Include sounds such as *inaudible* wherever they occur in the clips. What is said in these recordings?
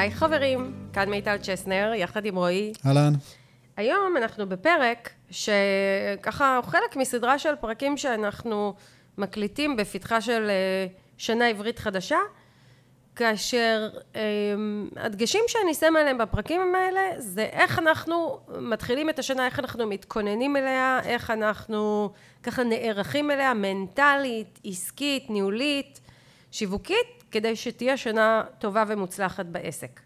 היי חברים, כאן מיטל צ'סנר, יחד עם רועי. אהלן. היום אנחנו בפרק שככה הוא חלק מסדרה של פרקים שאנחנו מקליטים בפתחה של אה, שנה עברית חדשה, כאשר אה, הדגשים שאני שם עליהם בפרקים האלה זה איך אנחנו מתחילים את השנה, איך אנחנו מתכוננים אליה, איך אנחנו ככה נערכים אליה מנטלית, עסקית, ניהולית, שיווקית, כדי שתהיה שנה טובה ומוצלחת בעסק.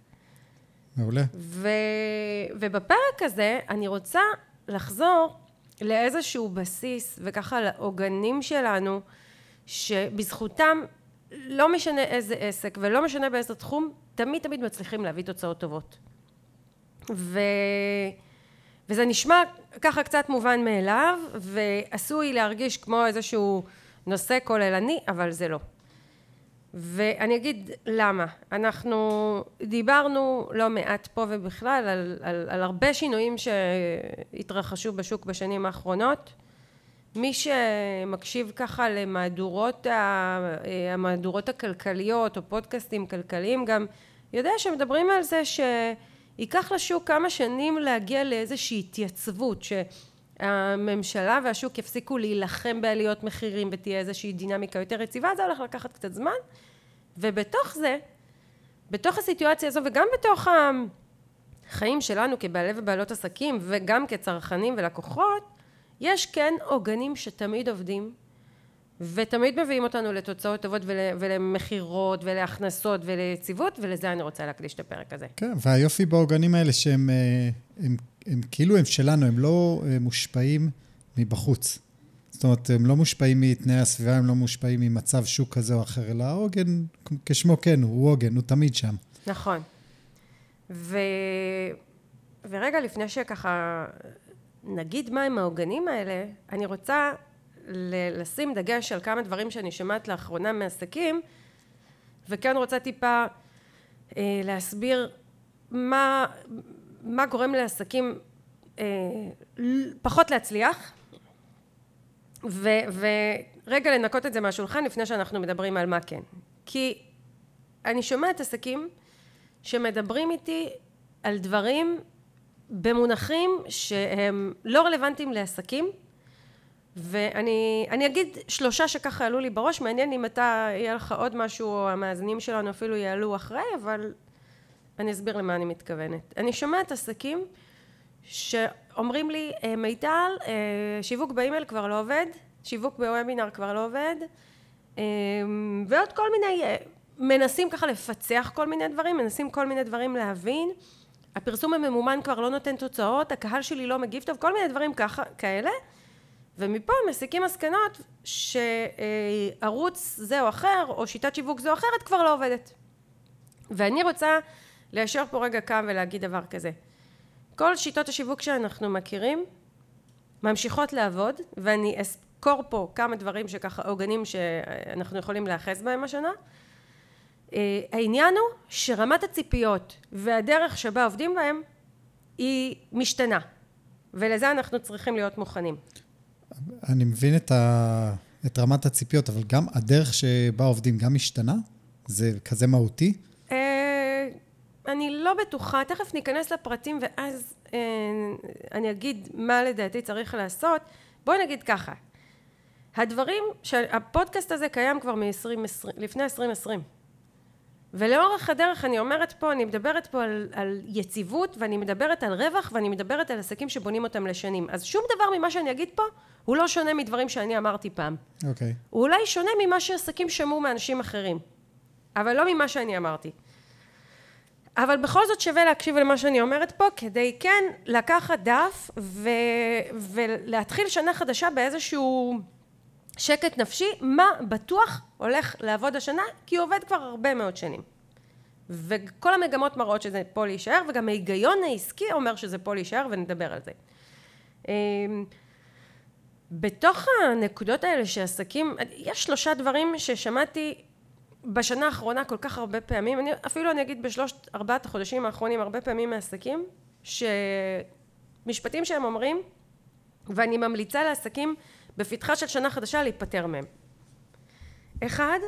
מעולה. ו... ובפרק הזה אני רוצה לחזור לאיזשהו בסיס וככה לעוגנים שלנו שבזכותם לא משנה איזה עסק ולא משנה באיזה תחום תמיד תמיד מצליחים להביא תוצאות טובות ו... וזה נשמע ככה קצת מובן מאליו ועשוי להרגיש כמו איזשהו נושא כוללני אבל זה לא ואני אגיד למה. אנחנו דיברנו לא מעט פה ובכלל על, על, על הרבה שינויים שהתרחשו בשוק בשנים האחרונות. מי שמקשיב ככה למהדורות המהדורות הכלכליות או פודקאסטים כלכליים גם יודע שמדברים על זה שייקח לשוק כמה שנים להגיע לאיזושהי התייצבות שהממשלה והשוק יפסיקו להילחם בעליות מחירים ותהיה איזושהי דינמיקה יותר יציבה זה הולך לקחת קצת זמן ובתוך זה, בתוך הסיטואציה הזו וגם בתוך החיים שלנו כבעלי ובעלות עסקים וגם כצרכנים ולקוחות, יש כן עוגנים שתמיד עובדים ותמיד מביאים אותנו לתוצאות טובות ול, ולמכירות ולהכנסות וליציבות ולזה אני רוצה להקדיש את הפרק הזה. כן, והיופי בעוגנים האלה שהם הם, הם, הם, כאילו הם שלנו, הם לא אה, מושפעים מבחוץ. זאת אומרת, הם לא מושפעים מתנאי הסביבה, הם לא מושפעים ממצב שוק כזה או אחר, אלא העוגן, כשמו כן, הוא עוגן, הוא תמיד שם. נכון. ו... ורגע לפני שככה נגיד מהם העוגנים האלה, אני רוצה ל- לשים דגש על כמה דברים שאני שומעת לאחרונה מעסקים, וכן רוצה טיפה אה, להסביר מה, מה גורם לעסקים אה, פחות להצליח, ורגע לנקות את זה מהשולחן לפני שאנחנו מדברים על מה כן. כי אני שומעת עסקים שמדברים איתי על דברים במונחים שהם לא רלוונטיים לעסקים ואני אגיד שלושה שככה עלו לי בראש, מעניין אם אתה, יהיה לך עוד משהו או המאזינים שלנו אפילו יעלו אחרי, אבל אני אסביר למה אני מתכוונת. אני שומעת עסקים שאומרים לי, אה, מיטל, אה, שיווק באימייל כבר לא עובד, שיווק בוובינר כבר לא עובד, אה, ועוד כל מיני, מנסים ככה לפצח כל מיני דברים, מנסים כל מיני דברים להבין, הפרסום הממומן כבר לא נותן תוצאות, הקהל שלי לא מגיב טוב, כל מיני דברים ככה, כאלה, ומפה מסיקים מסקנות שערוץ זה או אחר, או שיטת שיווק זו או אחרת כבר לא עובדת. ואני רוצה ליישר פה רגע קו ולהגיד דבר כזה. כל שיטות השיווק שאנחנו מכירים ממשיכות לעבוד ואני אסקור פה כמה דברים שככה עוגנים שאנחנו יכולים להאחז בהם השנה העניין הוא שרמת הציפיות והדרך שבה עובדים בהם היא משתנה ולזה אנחנו צריכים להיות מוכנים. אני מבין את, ה... את רמת הציפיות אבל גם הדרך שבה עובדים גם משתנה? זה כזה מהותי? אני לא בטוחה, תכף ניכנס לפרטים ואז אה, אני אגיד מה לדעתי צריך לעשות. בואי נגיד ככה, הדברים, שהפודקאסט הזה קיים כבר מ-2020, לפני 2020 ולאורך הדרך אני אומרת פה, אני מדברת פה על, על יציבות ואני מדברת על רווח ואני מדברת על עסקים שבונים אותם לשנים. אז שום דבר ממה שאני אגיד פה הוא לא שונה מדברים שאני אמרתי פעם. אוקיי. Okay. הוא אולי שונה ממה שעסקים שמעו מאנשים אחרים, אבל לא ממה שאני אמרתי. אבל בכל זאת שווה להקשיב למה שאני אומרת פה כדי כן לקחת דף ו... ולהתחיל שנה חדשה באיזשהו שקט נפשי מה בטוח הולך לעבוד השנה כי הוא עובד כבר הרבה מאוד שנים. וכל המגמות מראות שזה פה להישאר וגם ההיגיון העסקי אומר שזה פה להישאר ונדבר על זה. אמ, בתוך הנקודות האלה שעסקים יש שלושה דברים ששמעתי בשנה האחרונה כל כך הרבה פעמים, אני, אפילו אני אגיד בשלושת ארבעת החודשים האחרונים הרבה פעמים מעסקים, שמשפטים שהם אומרים, ואני ממליצה לעסקים בפתחה של שנה חדשה להיפטר מהם. אחד,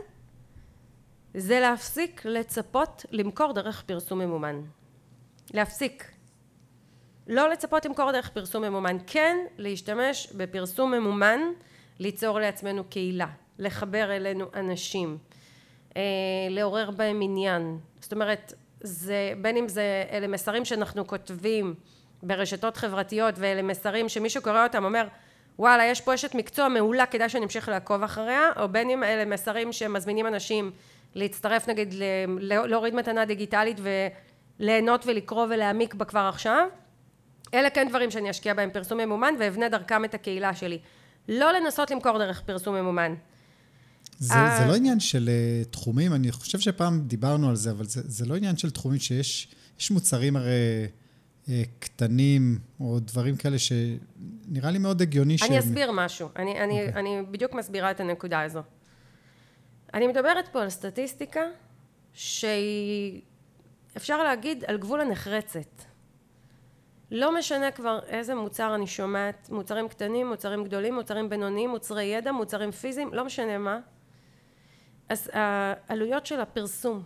זה להפסיק לצפות למכור דרך פרסום ממומן. להפסיק. לא לצפות למכור דרך פרסום ממומן, כן להשתמש בפרסום ממומן, ליצור לעצמנו קהילה, לחבר אלינו אנשים, לעורר בהם עניין. זאת אומרת, זה, בין אם זה אלה מסרים שאנחנו כותבים ברשתות חברתיות ואלה מסרים שמי שקורא אותם אומר וואלה יש פה אשת מקצוע מעולה כדאי שאני אמשיך לעקוב אחריה. או בין אם אלה מסרים שמזמינים אנשים להצטרף נגיד להוריד מתנה דיגיטלית וליהנות ולקרוא ולהעמיק בה כבר עכשיו. אלה כן דברים שאני אשקיע בהם פרסום ממומן ואבנה דרכם את הקהילה שלי. לא לנסות למכור דרך פרסום ממומן זה, זה לא עניין של uh, תחומים, אני חושב שפעם דיברנו על זה, אבל זה, זה לא עניין של תחומים שיש מוצרים הרי uh, קטנים, או דברים כאלה שנראה לי מאוד הגיוני אני אסביר משהו, אני, אני, okay. אוקיי. אני בדיוק מסבירה את הנקודה הזו. אני מדברת פה על סטטיסטיקה שהיא, אפשר להגיד, על גבול הנחרצת. לא משנה כבר איזה מוצר אני שומעת, מוצרים קטנים, מוצרים גדולים, מוצרים בינוניים, מוצרי ידע, מוצרים פיזיים, לא משנה מה. אז העלויות של הפרסום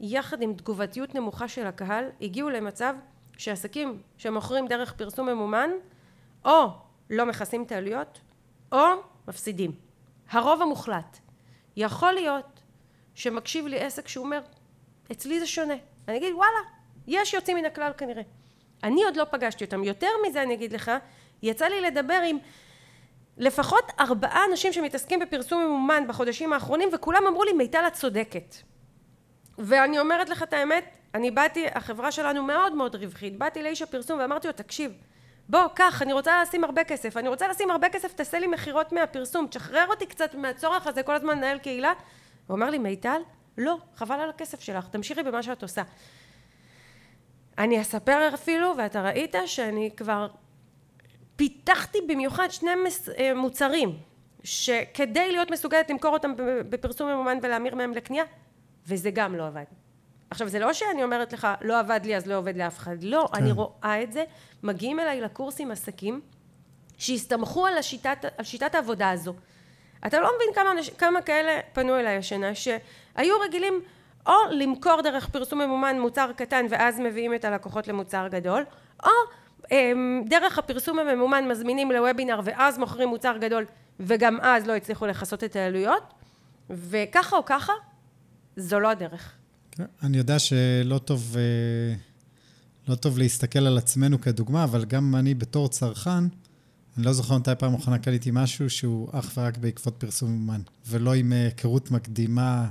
יחד עם תגובתיות נמוכה של הקהל הגיעו למצב שעסקים שמוכרים דרך פרסום ממומן או לא מכסים את העלויות או מפסידים. הרוב המוחלט. יכול להיות שמקשיב לי עסק שאומר אצלי זה שונה. אני אגיד וואלה יש יוצאים מן הכלל כנראה. אני עוד לא פגשתי אותם. יותר מזה אני אגיד לך יצא לי לדבר עם לפחות ארבעה אנשים שמתעסקים בפרסום ממומן בחודשים האחרונים וכולם אמרו לי מיטל את צודקת. ואני אומרת לך את האמת אני באתי החברה שלנו מאוד מאוד רווחית. באתי לאיש הפרסום ואמרתי לו תקשיב בוא קח אני רוצה לשים הרבה כסף אני רוצה לשים הרבה כסף תעשה לי מכירות מהפרסום תשחרר אותי קצת מהצורך הזה כל הזמן לנהל קהילה. הוא אומר לי מיטל לא חבל על הכסף שלך תמשיכי במה שאת עושה. אני אספר אפילו ואתה ראית שאני כבר פיתחתי במיוחד שני אה, מוצרים שכדי להיות מסוגלת למכור אותם בפרסום ממומן ולהמיר מהם לקנייה וזה גם לא עבד. עכשיו זה לא שאני אומרת לך לא עבד לי אז לא עובד לאף אחד, לא, כן. אני רואה את זה, מגיעים אליי לקורסים עסקים שהסתמכו על, השיטת, על שיטת העבודה הזו. אתה לא מבין כמה, כמה כאלה פנו אליי השנה שהיו רגילים או למכור דרך פרסום ממומן מוצר קטן ואז מביאים את הלקוחות למוצר גדול, או דרך הפרסום הממומן מזמינים לוובינר ואז מוכרים מוצר גדול וגם אז לא הצליחו לכסות את העלויות וככה או ככה זו לא הדרך. כן, אני יודע שלא טוב, אה, לא טוב להסתכל על עצמנו כדוגמה, אבל גם אני בתור צרכן, אני לא זוכר מתי פעם אחרונה קניתי משהו שהוא אך ורק בעקבות פרסום ממומן, ולא עם אה, היכרות מקדימה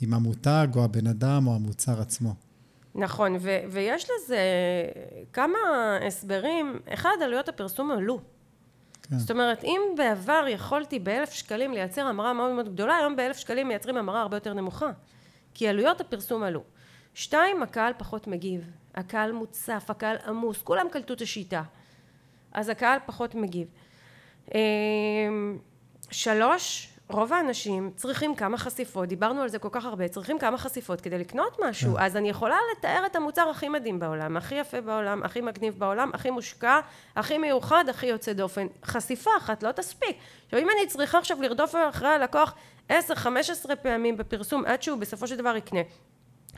עם המותג או הבן אדם או המוצר עצמו. נכון, ו- ויש לזה כמה הסברים. אחד, עלויות הפרסום עלו. כן. זאת אומרת, אם בעבר יכולתי באלף שקלים לייצר המרה מאוד מאוד גדולה, היום באלף שקלים מייצרים המרה הרבה יותר נמוכה. כי עלויות הפרסום עלו. שתיים, הקהל פחות מגיב. הקהל מוצף, הקהל עמוס, כולם קלטו את השיטה. אז הקהל פחות מגיב. אמ, שלוש, רוב האנשים צריכים כמה חשיפות, דיברנו על זה כל כך הרבה, צריכים כמה חשיפות כדי לקנות משהו, כן. אז אני יכולה לתאר את המוצר הכי מדהים בעולם, הכי יפה בעולם, הכי מגניב בעולם, הכי מושקע, הכי מיוחד, הכי יוצא דופן. חשיפה אחת לא תספיק. עכשיו אם אני צריכה עכשיו לרדוף אחרי הלקוח עשר, חמש עשרה פעמים בפרסום עד שהוא בסופו של דבר יקנה,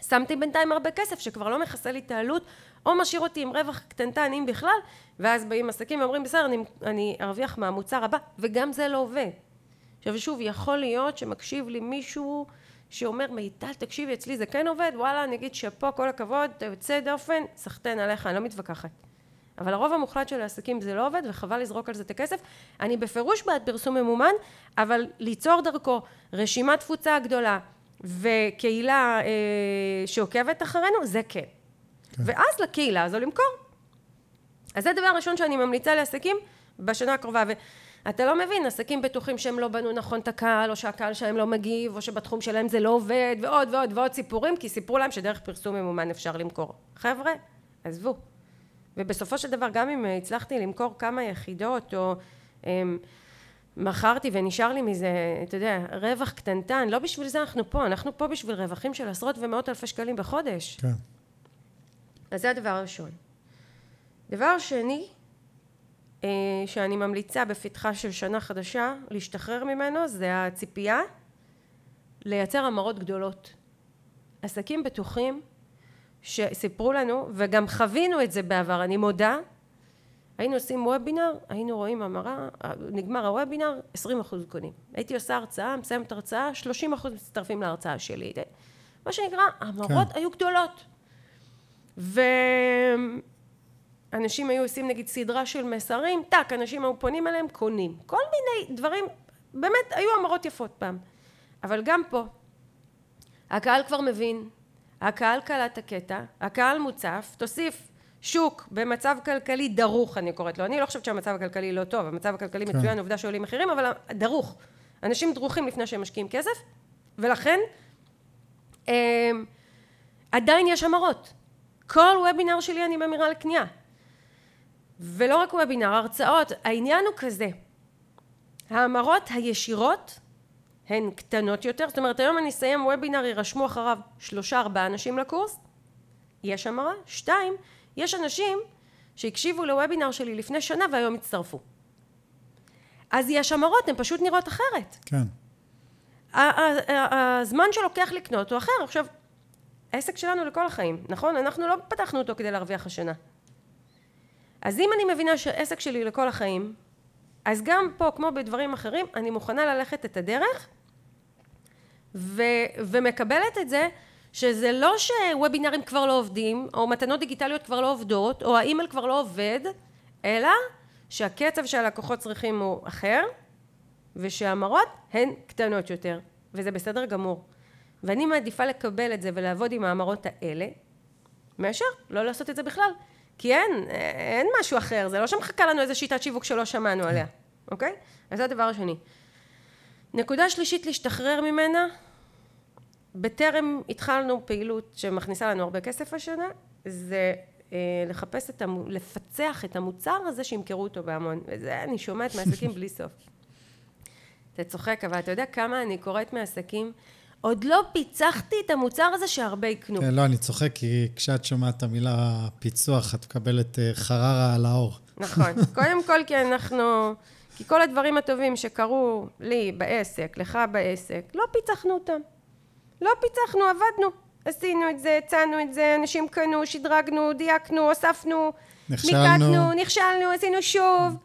שמתי בינתיים הרבה כסף שכבר לא מכסה לי את העלות או משאיר אותי עם רווח קטנטן אם בכלל ואז באים עסקים ואומרים בסדר אני, אני ארוויח מהמוצר הבא וגם זה לא עובד עכשיו שוב יכול להיות שמקשיב לי מישהו שאומר מיטל תקשיבי אצלי זה כן עובד וואלה אני אגיד שאפו כל הכבוד אתה יוצא דופן סחטיין עליך אני לא מתווכחת. אבל הרוב המוחלט של העסקים זה לא עובד וחבל לזרוק על זה את הכסף. אני בפירוש בעד פרסום ממומן אבל ליצור דרכו רשימת תפוצה גדולה וקהילה אה, שעוקבת אחרינו זה כן. כן. ואז לקהילה הזו למכור. אז זה דבר ראשון שאני ממליצה לעסקים בשנה הקרובה אתה לא מבין, עסקים בטוחים שהם לא בנו נכון את הקהל, או שהקהל שלהם לא מגיב, או שבתחום שלהם זה לא עובד, ועוד ועוד ועוד סיפורים, כי סיפרו להם שדרך פרסום ממומן אפשר למכור. חבר'ה, עזבו. ובסופו של דבר, גם אם הצלחתי למכור כמה יחידות, או הם, מכרתי ונשאר לי מזה, אתה יודע, רווח קטנטן, לא בשביל זה אנחנו פה, אנחנו פה בשביל רווחים של עשרות ומאות אלפי שקלים בחודש. כן. אז זה הדבר הראשון. דבר שני, שאני ממליצה בפתחה של שנה חדשה להשתחרר ממנו זה הציפייה לייצר המרות גדולות עסקים בטוחים שסיפרו לנו, וגם חווינו את זה בעבר, אני מודה, היינו עושים וובינר, היינו רואים המרה, נגמר הוובינר, 20 אחוז קונים. הייתי עושה הרצאה, מסיימת הרצאה, 30 אחוז מצטרפים להרצאה שלי. מה שנקרא, המרות כן. היו גדולות. ואנשים היו עושים נגיד סדרה של מסרים, טאק, אנשים היו פונים אליהם, קונים. כל מיני דברים, באמת, היו המרות יפות פעם. אבל גם פה, הקהל כבר מבין, הקהל קלט הקטע, הקהל מוצף, תוסיף שוק במצב כלכלי דרוך אני קוראת לו, אני לא חושבת שהמצב הכלכלי לא טוב, המצב הכלכלי כן. מצוין, עובדה שעולים מחירים, אבל דרוך. אנשים דרוכים לפני שהם משקיעים כסף, ולכן אה, עדיין יש המרות. כל וובינר שלי אני ממירה לקנייה. ולא רק וובינר, הרצאות, העניין הוא כזה, ההמרות הישירות הן קטנות יותר, זאת אומרת היום אני אסיים וובינר, יירשמו אחריו שלושה ארבעה אנשים לקורס, יש המרה, שתיים, יש אנשים שהקשיבו לוובינר שלי לפני שנה והיום הצטרפו. אז יש המרות, הן פשוט נראות אחרת. כן. הזמן שלוקח לקנות הוא אחר. עכשיו, העסק שלנו לכל החיים, נכון? אנחנו לא פתחנו אותו כדי להרוויח השנה. אז אם אני מבינה שהעסק שלי לכל החיים, אז גם פה, כמו בדברים אחרים, אני מוכנה ללכת את הדרך ו- ומקבלת את זה שזה לא שוובינרים כבר לא עובדים, או מתנות דיגיטליות כבר לא עובדות, או האימייל כבר לא עובד, אלא שהקצב שהלקוחות צריכים הוא אחר, ושהמרות הן קטנות יותר, וזה בסדר גמור. ואני מעדיפה לקבל את זה ולעבוד עם ההמרות האלה, מאשר לא לעשות את זה בכלל. כי אין, אין משהו אחר, זה לא שמחכה לנו איזו שיטת שיווק שלא שמענו עליה, אוקיי? אז זה הדבר השני. נקודה שלישית להשתחרר ממנה, בטרם התחלנו פעילות שמכניסה לנו הרבה כסף השנה, זה אה, לחפש את, המו, לפצח את המוצר הזה שימכרו אותו בהמון, וזה אני שומעת מעסקים בלי סוף. אתה צוחק, אבל אתה יודע כמה אני קוראת מעסקים, עוד לא פיצחתי את המוצר הזה שהרבה יקנו. כן, לא, אני צוחק, כי כשאת שומעת את המילה פיצוח, את מקבלת אה, חררה על האור. נכון. *laughs* קודם כל, כי אנחנו... כי כל הדברים הטובים שקרו לי בעסק, לך בעסק, לא פיצחנו אותם. לא פיצחנו, עבדנו. עשינו את זה, הצענו את זה, אנשים קנו, שדרגנו, דייקנו, הוספנו, נכשלנו. מיקדנו, נכשלנו, עשינו שוב.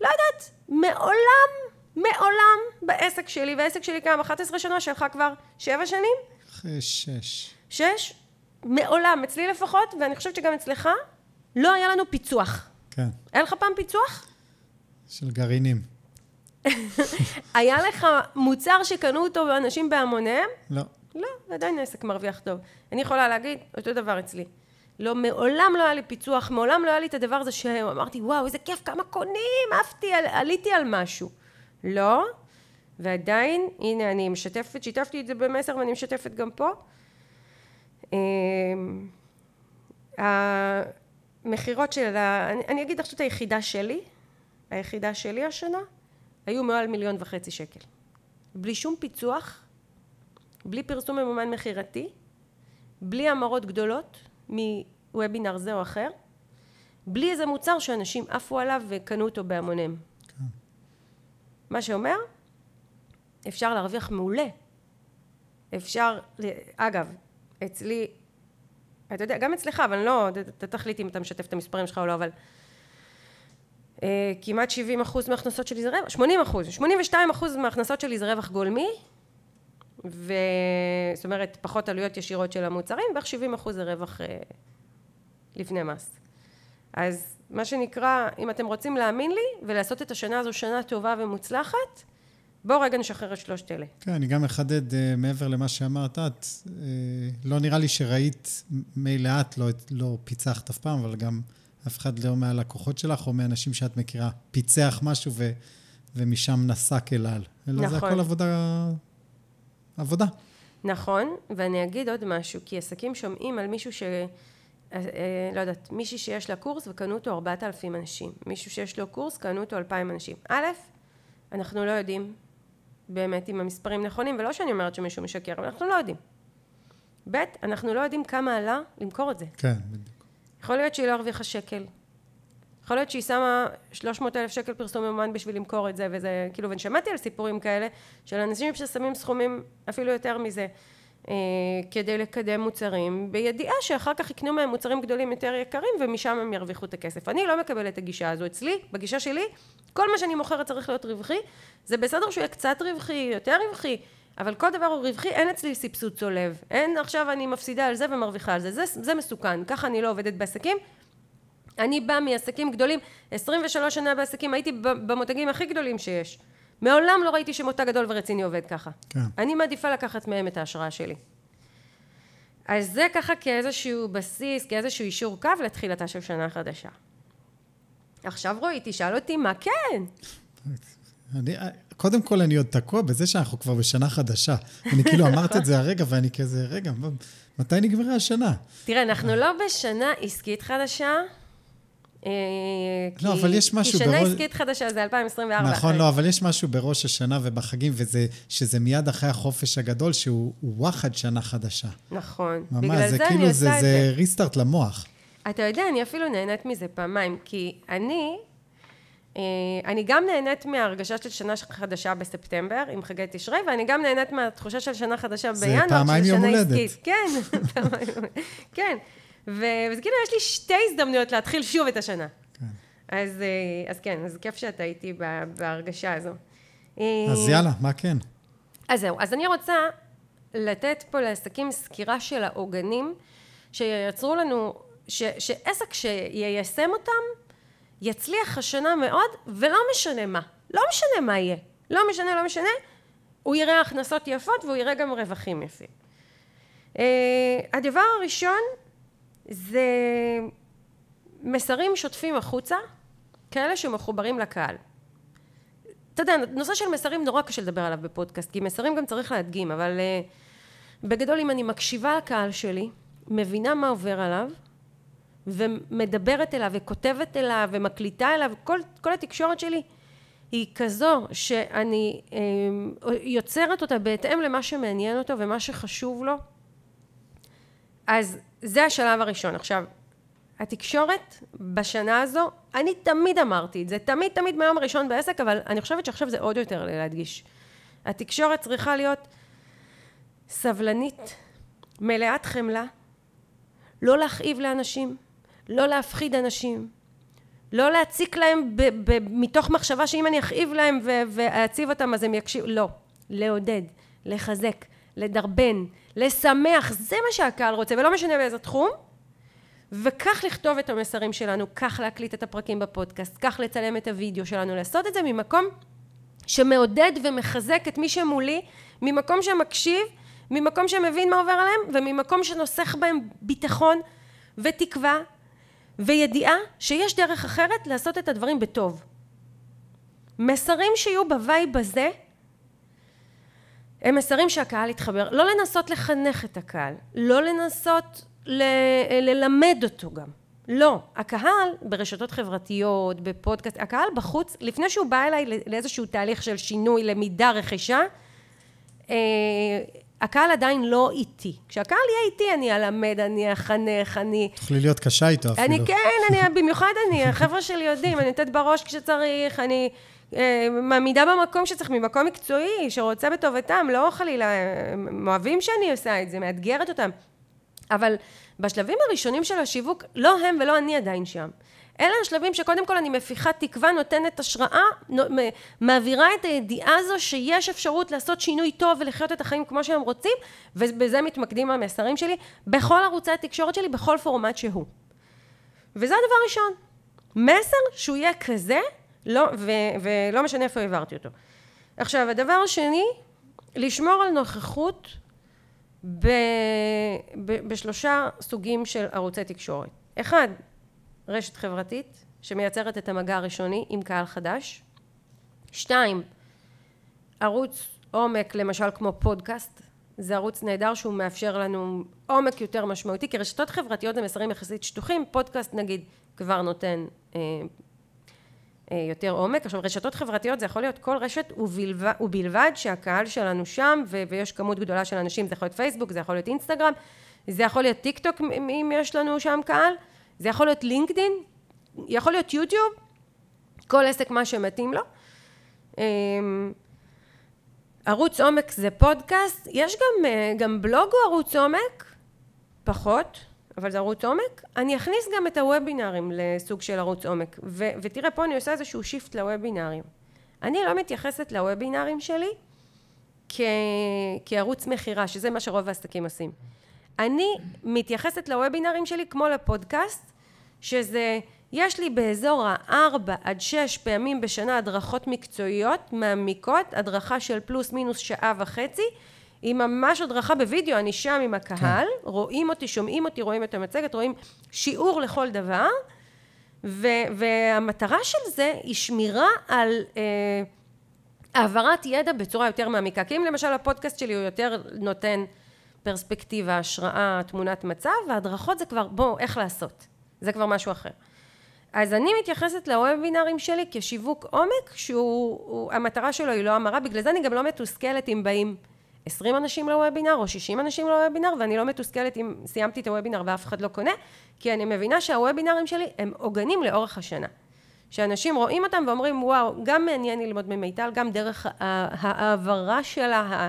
לא יודעת, מעולם, מעולם בעסק שלי, והעסק שלי קיים 11 שנה, שלך כבר 7 שנים? אחרי 6. 6? מעולם, אצלי לפחות, ואני חושבת שגם אצלך, לא היה לנו פיצוח. כן. היה לך פעם פיצוח? של גרעינים. *laughs* היה לך מוצר שקנו אותו אנשים בהמוניהם? לא. לא, עדיין עסק מרוויח טוב. אני יכולה להגיד, אותו דבר אצלי. לא, מעולם לא היה לי פיצוח, מעולם לא היה לי את הדבר הזה שאמרתי, וואו, איזה כיף, כמה קונים, עפתי, על, עליתי על משהו. לא, ועדיין, הנה, אני משתפת, שיתפתי את זה במסר ואני משתפת גם פה. אמ, המכירות של ה... אני, אני אגיד עכשיו את היחידה שלי, היחידה שלי השנה, היו מעל מיליון וחצי שקל. בלי שום פיצוח, בלי פרסום ממומן מכירתי, בלי המרות גדולות מוובינר זה או אחר, בלי איזה מוצר שאנשים עפו עליו וקנו אותו בהמוניהם. מה שאומר, אפשר להרוויח מעולה. אפשר, אגב, אצלי, אתה יודע, גם אצלך, אבל לא, אתה תחליט אם אתה משתף את המספרים שלך או לא, אבל אה, כמעט 70 אחוז מההכנסות שלי זה רווח, 80 אחוז, 82 אחוז מההכנסות שלי זה רווח גולמי, וזאת אומרת פחות עלויות ישירות של המוצרים, בערך 70 אחוז זה רווח אה, לפני מס. אז מה שנקרא, אם אתם רוצים להאמין לי ולעשות את השנה הזו שנה טובה ומוצלחת, בואו רגע נשחרר את שלושת אלה. כן, אני גם אחדד uh, מעבר למה שאמרת את, uh, לא נראה לי שראית מילא את, לא, לא פיצחת אף פעם, אבל גם אף אחד לא מהלקוחות שלך או מאנשים שאת מכירה פיצח משהו ו, ומשם נסק אל על. אלא נכון. זה הכל עבודה... עבודה. נכון, ואני אגיד עוד משהו, כי עסקים שומעים על מישהו ש... אה, לא יודעת, מישהי שיש לה קורס וקנו אותו 4,000 אנשים. מישהו שיש לו קורס, קנו אותו 2,000 אנשים. א', אנחנו לא יודעים באמת אם המספרים נכונים, ולא שאני אומרת שמישהו משקר, אבל אנחנו לא יודעים. ב', אנחנו לא יודעים כמה עלה למכור את זה. כן, בדיוק. יכול להיות שהיא לא הרוויחה שקל. יכול להיות שהיא שמה 300 אלף שקל פרסום ממומן בשביל למכור את זה, וזה, כאילו, ואני שמעתי על סיפורים כאלה, של אנשים ששמים סכומים אפילו יותר מזה. אה, כדי לקדם מוצרים, בידיעה שאחר כך יקנו מהם מוצרים גדולים יותר יקרים ומשם הם ירוויחו את הכסף. אני לא מקבלת את הגישה הזו אצלי, בגישה שלי, כל מה שאני מוכרת צריך להיות רווחי, זה בסדר שהוא יהיה קצת רווחי, יותר רווחי, אבל כל דבר הוא רווחי, אין אצלי סבסוד צולב, אין עכשיו אני מפסידה על זה ומרוויחה על זה, זה, זה מסוכן, ככה אני לא עובדת בעסקים. אני באה מעסקים גדולים, 23 שנה בעסקים, הייתי במותגים הכי גדולים שיש. מעולם לא ראיתי שמותג גדול ורציני עובד ככה. כן. אני מעדיפה לקחת מהם את ההשראה שלי. אז זה ככה כאיזשהו בסיס, כאיזשהו אישור קו לתחילתה של שנה חדשה. עכשיו רועי, תשאל אותי מה כן. אני, קודם כל, אני עוד תקוע בזה שאנחנו כבר בשנה חדשה. אני כאילו אמרת את זה הרגע, ואני כזה, רגע, מתי נגמרה השנה? תראה, אנחנו לא בשנה עסקית חדשה, לא, אבל יש משהו... כי שנה עסקית חדשה זה 2024. נכון, לא, אבל יש משהו בראש השנה ובחגים, וזה, שזה מיד אחרי החופש הגדול, שהוא וואחד שנה חדשה. נכון. ממש, בגלל זה, זה כאילו, אני עושה זה, את זה. זה ריסטארט למוח. אתה יודע, אני אפילו נהנית מזה פעמיים, כי אני, אה, אני גם נהנית מההרגשה של שנה חדשה בספטמבר, עם חגי תשרי, ואני גם נהנית מהתחושה של שנה חדשה בינואר, של שנה עסקית. זה פעמיים יום הולדת. כן, כן. וזה כאילו, יש לי שתי הזדמנויות להתחיל שוב את השנה. כן. אז, אה, אז כן, אז כיף שאתה איתי בהרגשה הזו. אז יאללה, מה כן? אז זהו, אז אני רוצה לתת פה לעסקים סקירה של העוגנים שייצרו לנו, ש, שעסק שיישם אותם, יצליח השנה מאוד, ולא משנה מה. לא משנה מה יהיה. לא משנה, לא משנה. הוא יראה הכנסות יפות והוא יראה גם רווחים יפים. Uh, הדבר הראשון זה מסרים שוטפים החוצה, כאלה שמחוברים לקהל. אתה יודע, נושא של מסרים נורא קשה לדבר עליו בפודקאסט, כי מסרים גם צריך להדגים, אבל uh, בגדול אם אני מקשיבה לקהל שלי, מבינה מה עובר עליו, ומדברת אליו, וכותבת אליו, ומקליטה אליו, כל, כל התקשורת שלי היא כזו שאני uh, יוצרת אותה בהתאם למה שמעניין אותו ומה שחשוב לו, אז זה השלב הראשון. עכשיו, התקשורת בשנה הזו, אני תמיד אמרתי את זה, תמיד תמיד מהיום הראשון בעסק, אבל אני חושבת שעכשיו זה עוד יותר להדגיש. התקשורת צריכה להיות סבלנית, מלאת חמלה, לא להכאיב לאנשים, לא להפחיד אנשים, לא להציק להם ב- ב- מתוך מחשבה שאם אני אכאיב להם ואעציב אותם אז הם יקשיבו, לא, לעודד, לחזק, לדרבן, לשמח, זה מה שהקהל רוצה, ולא משנה באיזה תחום. וכך לכתוב את המסרים שלנו, כך להקליט את הפרקים בפודקאסט, כך לצלם את הוידאו שלנו, לעשות את זה ממקום שמעודד ומחזק את מי שמולי, ממקום שמקשיב, ממקום שמבין מה עובר עליהם, וממקום שנוסך בהם ביטחון ותקווה וידיעה שיש דרך אחרת לעשות את הדברים בטוב. מסרים שיהיו ב vibe הזה הם מסרים שהקהל יתחבר, לא לנסות לחנך את הקהל, לא לנסות ל- ללמד אותו גם, לא, הקהל ברשתות חברתיות, בפודקאסט, הקהל בחוץ, לפני שהוא בא אליי לאיזשהו תהליך של שינוי, למידה, רכישה, אה, הקהל עדיין לא איתי. כשהקהל יהיה איתי, אני אלמד, אני אחנך, אני... תוכלי להיות קשה איתו אפילו. אני כן, אני, במיוחד אני, החבר'ה שלי יודעים, אני נותנת בראש כשצריך, אני מעמידה במקום שצריך, ממקום מקצועי, שרוצה בטובתם, לא חלילה, הם אוהבים שאני עושה את זה, מאתגרת אותם. אבל בשלבים הראשונים של השיווק, לא הם ולא אני עדיין שם. אלה השלבים שקודם כל אני מפיחה תקווה, נותנת השראה, מעבירה את הידיעה הזו שיש אפשרות לעשות שינוי טוב ולחיות את החיים כמו שהם רוצים, ובזה מתמקדים המסרים שלי, בכל ערוצי התקשורת שלי, בכל פורמט שהוא. וזה הדבר הראשון. מסר שהוא יהיה כזה, לא, ו, ולא משנה איפה העברתי אותו. עכשיו, הדבר השני, לשמור על נוכחות ב, ב, בשלושה סוגים של ערוצי תקשורת. אחד, רשת חברתית שמייצרת את המגע הראשוני עם קהל חדש. שתיים, ערוץ עומק למשל כמו פודקאסט, זה ערוץ נהדר שהוא מאפשר לנו עומק יותר משמעותי, כי רשתות חברתיות זה מסרים יחסית שטוחים, פודקאסט נגיד כבר נותן אה, יותר עומק. עכשיו רשתות חברתיות זה יכול להיות כל רשת ובלבד, ובלבד שהקהל שלנו שם ו- ויש כמות גדולה של אנשים, זה יכול להיות פייסבוק, זה יכול להיות אינסטגרם, זה יכול להיות טיק טוק אם יש לנו שם קהל, זה יכול להיות לינקדין, יכול להיות יוטיוב, כל עסק מה שמתאים לו. אמ, ערוץ עומק זה פודקאסט, יש גם, אה, גם בלוג הוא ערוץ עומק, פחות, אבל זה ערוץ עומק. אני אכניס גם את הוובינרים לסוג של ערוץ עומק. ו- ותראה, פה אני עושה איזשהו שיפט לוובינרים. אני לא מתייחסת לוובינרים שלי כ- כערוץ מכירה, שזה מה שרוב העסקים עושים. אני מתייחסת לוובינרים שלי כמו לפודקאסט, שזה, יש לי באזור הארבע עד שש פעמים בשנה הדרכות מקצועיות, מעמיקות, הדרכה של פלוס מינוס שעה וחצי, היא ממש הדרכה בווידאו, אני שם עם הקהל, כן. רואים אותי, שומעים אותי, רואים את המצגת, רואים שיעור לכל דבר, ו- והמטרה של זה היא שמירה על אה, העברת ידע בצורה יותר מעמיקה. כי אם למשל הפודקאסט שלי הוא יותר נותן פרספקטיבה, השראה, תמונת מצב, והדרכות זה כבר, בוא, איך לעשות. זה כבר משהו אחר. אז אני מתייחסת לוובינרים שלי כשיווק עומק, שהוא, המטרה שלו היא לא המרה, בגלל זה אני גם לא מתוסכלת אם באים 20 אנשים לוובינר או 60 אנשים לוובינר, ואני לא מתוסכלת אם סיימתי את הוובינר ואף אחד לא קונה, כי אני מבינה שהוובינרים שלי הם עוגנים לאורך השנה. שאנשים רואים אותם ואומרים, וואו, גם מעניין ללמוד ממיטל, גם דרך העברה שלה,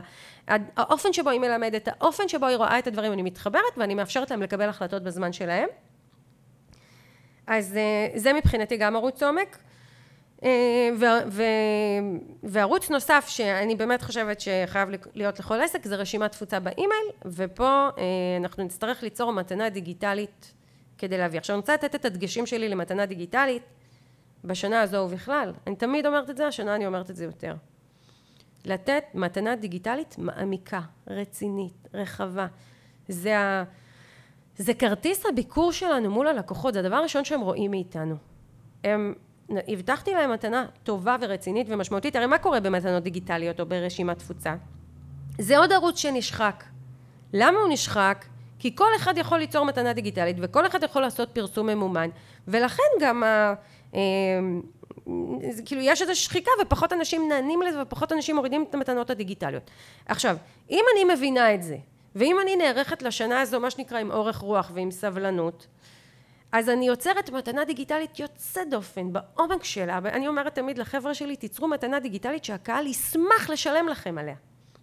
האופן שבו היא מלמדת, האופן שבו היא רואה את הדברים, אני מתחברת ואני מאפשרת להם לקבל החלטות בזמן שלהם. אז אה, זה מבחינתי גם ערוץ עומק. אה, וערוץ נוסף שאני באמת חושבת שחייב להיות לכל עסק זה רשימת תפוצה באימייל ופה אה, אנחנו נצטרך ליצור מתנה דיגיטלית כדי להביא. עכשיו אני רוצה לתת את הדגשים שלי למתנה דיגיטלית בשנה הזו ובכלל. אני תמיד אומרת את זה, השנה אני אומרת את זה יותר. לתת מתנה דיגיטלית מעמיקה, רצינית, רחבה. זה, ה, זה כרטיס הביקור שלנו מול הלקוחות, זה הדבר הראשון שהם רואים מאיתנו. הם הבטחתי להם מתנה טובה ורצינית ומשמעותית, הרי מה קורה במתנות דיגיטליות או ברשימת תפוצה? זה עוד ערוץ שנשחק. למה הוא נשחק? כי כל אחד יכול ליצור מתנה דיגיטלית וכל אחד יכול לעשות פרסום ממומן ולכן גם ה... אה, כאילו יש איזו שחיקה ופחות אנשים נענים לזה ופחות אנשים מורידים את המתנות הדיגיטליות. עכשיו, אם אני מבינה את זה ואם אני נערכת לשנה הזו מה שנקרא עם אורך רוח ועם סבלנות אז אני יוצרת מתנה דיגיטלית יוצאת דופן בעומק שלה, ואני אומרת תמיד לחבר'ה שלי, תיצרו מתנה דיגיטלית שהקהל ישמח לשלם לכם עליה.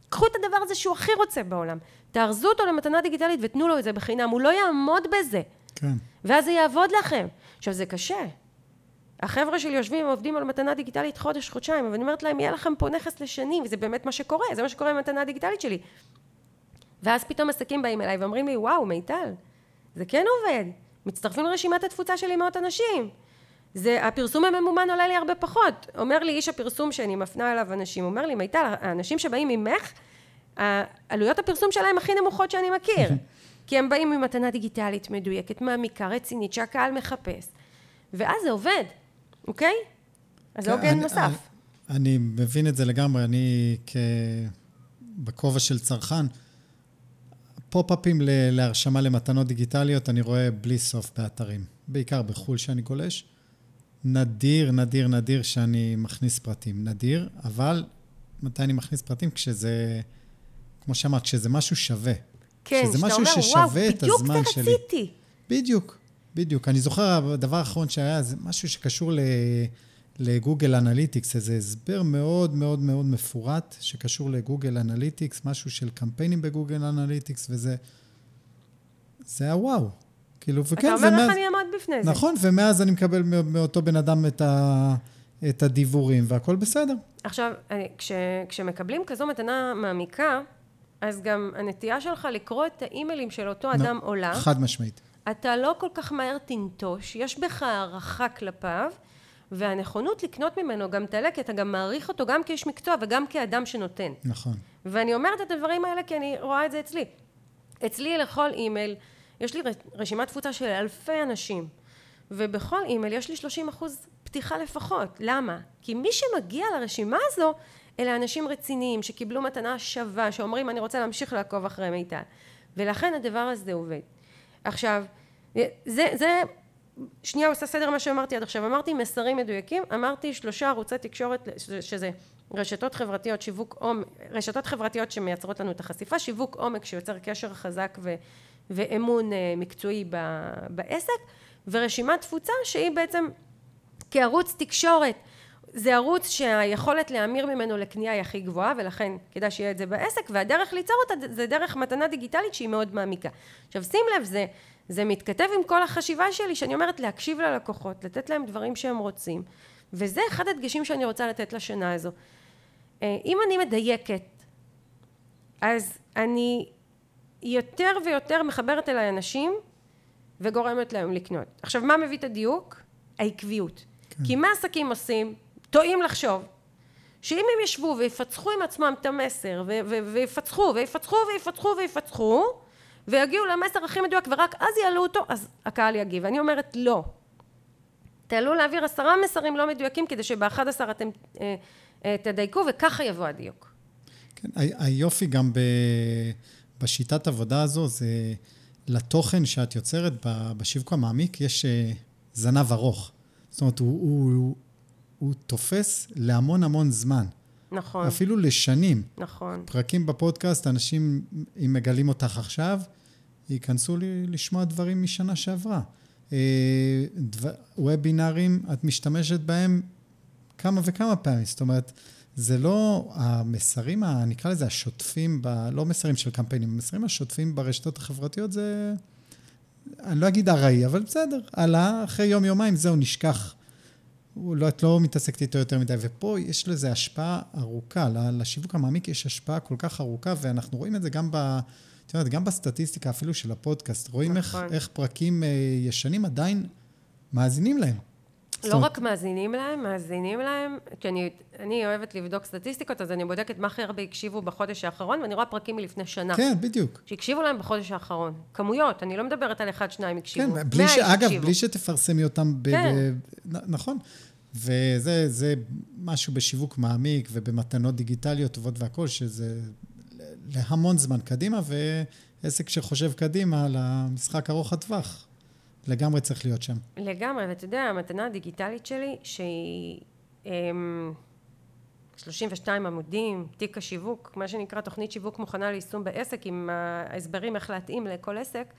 קחו את הדבר הזה שהוא הכי רוצה בעולם, תארזו אותו למתנה דיגיטלית ותנו לו את זה בחינם, הוא לא יעמוד בזה. כן. ואז זה יעבוד לכם. עכשיו זה קשה. החבר'ה שלי יושבים ועובדים על מתנה דיגיטלית חודש, חודשיים, אבל אני אומרת להם, יהיה לכם פה נכס לשנים, וזה באמת מה שקורה, זה מה שקורה עם המתנה הדיגיטלית שלי. ואז פתאום עסקים באים אליי ואומרים לי, וואו, מיטל, זה כן עובד. מצטרפים לרשימת התפוצה של מאות אנשים. זה, הפרסום הממומן עולה לי הרבה פחות. אומר לי איש הפרסום שאני מפנה אליו אנשים, אומר לי, מיטל, האנשים שבאים ממך, עלויות הפרסום שלהם הכי נמוכות שאני מכיר. *laughs* כי הם באים ממתנה דיגיטלית מדויקת, מעמיקה, רצינית, שהקהל מחפש. ואז זה עובד, אוקיי? אז זה כן, עוגן נוסף. אני, אני מבין את זה לגמרי. אני, כ... בכובע של צרכן, פופ-אפים להרשמה למתנות דיגיטליות אני רואה בלי סוף באתרים, בעיקר בחו"ל שאני גולש. נדיר, נדיר, נדיר שאני מכניס פרטים. נדיר, אבל מתי אני מכניס פרטים? כשזה, כמו שאמרת, כשזה משהו שווה. כן, כשאתה אומר, וואו, בדיוק זה רציתי. בדיוק, בדיוק. אני זוכר, הדבר האחרון שהיה, זה משהו שקשור ל... ל Google Analytics, איזה הסבר מאוד מאוד מאוד מפורט שקשור ל Google Analytics, משהו של קמפיינים ב Google Analytics, וזה... זה היה וואו. כאילו, וכן, אתה אומר איך אני אעמוד בפני זה. נכון, ומאז אני מקבל מאותו בן אדם את, ה, את הדיבורים, והכל בסדר. עכשיו, כש, כשמקבלים כזו מתנה מעמיקה, אז גם הנטייה שלך לקרוא את האימיילים של אותו אדם נו, עולה. חד משמעית. אתה לא כל כך מהר תנטוש, יש בך הערכה כלפיו, והנכונות לקנות ממנו גם תעלה, כי אתה גם מעריך אותו גם כאיש מקצוע וגם כאדם שנותן. נכון. ואני אומרת את הדברים האלה כי אני רואה את זה אצלי. אצלי לכל אימייל, יש לי רשימת תפוצה של אלפי אנשים, ובכל אימייל יש לי 30 אחוז פתיחה לפחות. למה? כי מי שמגיע לרשימה הזו, אלה אנשים רציניים, שקיבלו מתנה שווה, שאומרים אני רוצה להמשיך לעקוב אחרי מיטל. ולכן הדבר הזה עובד. עכשיו, זה, זה שנייה עושה סדר מה שאמרתי עד עכשיו, אמרתי מסרים מדויקים, אמרתי שלושה ערוצי תקשורת שזה רשתות חברתיות, שיווק עומק, רשתות חברתיות שמייצרות לנו את החשיפה, שיווק עומק שיוצר קשר חזק ו, ואמון אה, מקצועי ב, בעסק, ורשימת תפוצה שהיא בעצם כערוץ תקשורת זה ערוץ שהיכולת להמיר ממנו לקנייה היא הכי גבוהה, ולכן כדאי שיהיה את זה בעסק, והדרך ליצור אותה זה דרך מתנה דיגיטלית שהיא מאוד מעמיקה. עכשיו שים לב, זה, זה מתכתב עם כל החשיבה שלי, שאני אומרת להקשיב ללקוחות, לתת להם דברים שהם רוצים, וזה אחד הדגשים שאני רוצה לתת לשנה הזו. אה, אם אני מדייקת, אז אני יותר ויותר מחברת אליי אנשים וגורמת להם לקנות. עכשיו, מה מביא את הדיוק? העקביות. כן. כי מה עסקים עושים? טועים לחשוב. שאם הם ישבו ויפצחו עם עצמם את המסר, ויפצחו, ויפצחו, ויפצחו, ויפצחו, ויגיעו למסר הכי מדויק, ורק אז יעלו אותו, אז הקהל יגיב. אני אומרת, לא. תעלו להעביר עשרה מסרים לא מדויקים, כדי שבאחד עשר אתם אה, אה, תדייקו, וככה יבוא הדיוק. כן, היופי גם ב, בשיטת עבודה הזו, זה לתוכן שאת יוצרת בשיווק המעמיק, יש אה, זנב ארוך. זאת אומרת, הוא, הוא, הוא תופס להמון המון זמן. נכון. אפילו לשנים. נכון. פרקים בפודקאסט, אנשים, אם מגלים אותך עכשיו, ייכנסו לי לשמוע דברים משנה שעברה. אה, דבר, וובינארים, את משתמשת בהם כמה וכמה פעמים. זאת אומרת, זה לא המסרים, נקרא לזה השוטפים, ב, לא מסרים של קמפיינים, המסרים השוטפים ברשתות החברתיות זה, אני לא אגיד ארעי, אבל בסדר, עלה, אחרי יום-יומיים זהו, נשכח. לא, את לא מתעסקת איתו יותר מדי, ופה יש לזה השפעה ארוכה, לשיווק המעמיק יש השפעה כל כך ארוכה, ואנחנו רואים את זה גם ב... את יודעת, גם בסטטיסטיקה אפילו של הפודקאסט, רואים נכון. איך, איך פרקים אה, ישנים עדיין מאזינים להם. לא רק מאזינים להם, מאזינים להם, כי אני, אני אוהבת לבדוק סטטיסטיקות, אז אני בודקת מה הכי הרבה הקשיבו בחודש האחרון, ואני רואה פרקים מלפני שנה. כן, בדיוק. שהקשיבו להם בחודש האחרון. כמויות, אני לא מדברת על אחד, שניים הקשיבו. כן, בלי ש... אגב, הקשיבו. בלי שתפרסמי אותם ב... כן. ב... נכון. וזה משהו בשיווק מעמיק ובמתנות דיגיטליות טובות והכול, שזה להמון זמן קדימה, ועסק שחושב קדימה על המשחק ארוך הטווח. לגמרי צריך להיות שם. לגמרי, ואתה יודע, המתנה הדיגיטלית שלי, שהיא אמ, 32 עמודים, תיק השיווק, מה שנקרא תוכנית שיווק מוכנה ליישום בעסק, עם ההסברים איך להתאים לכל עסק,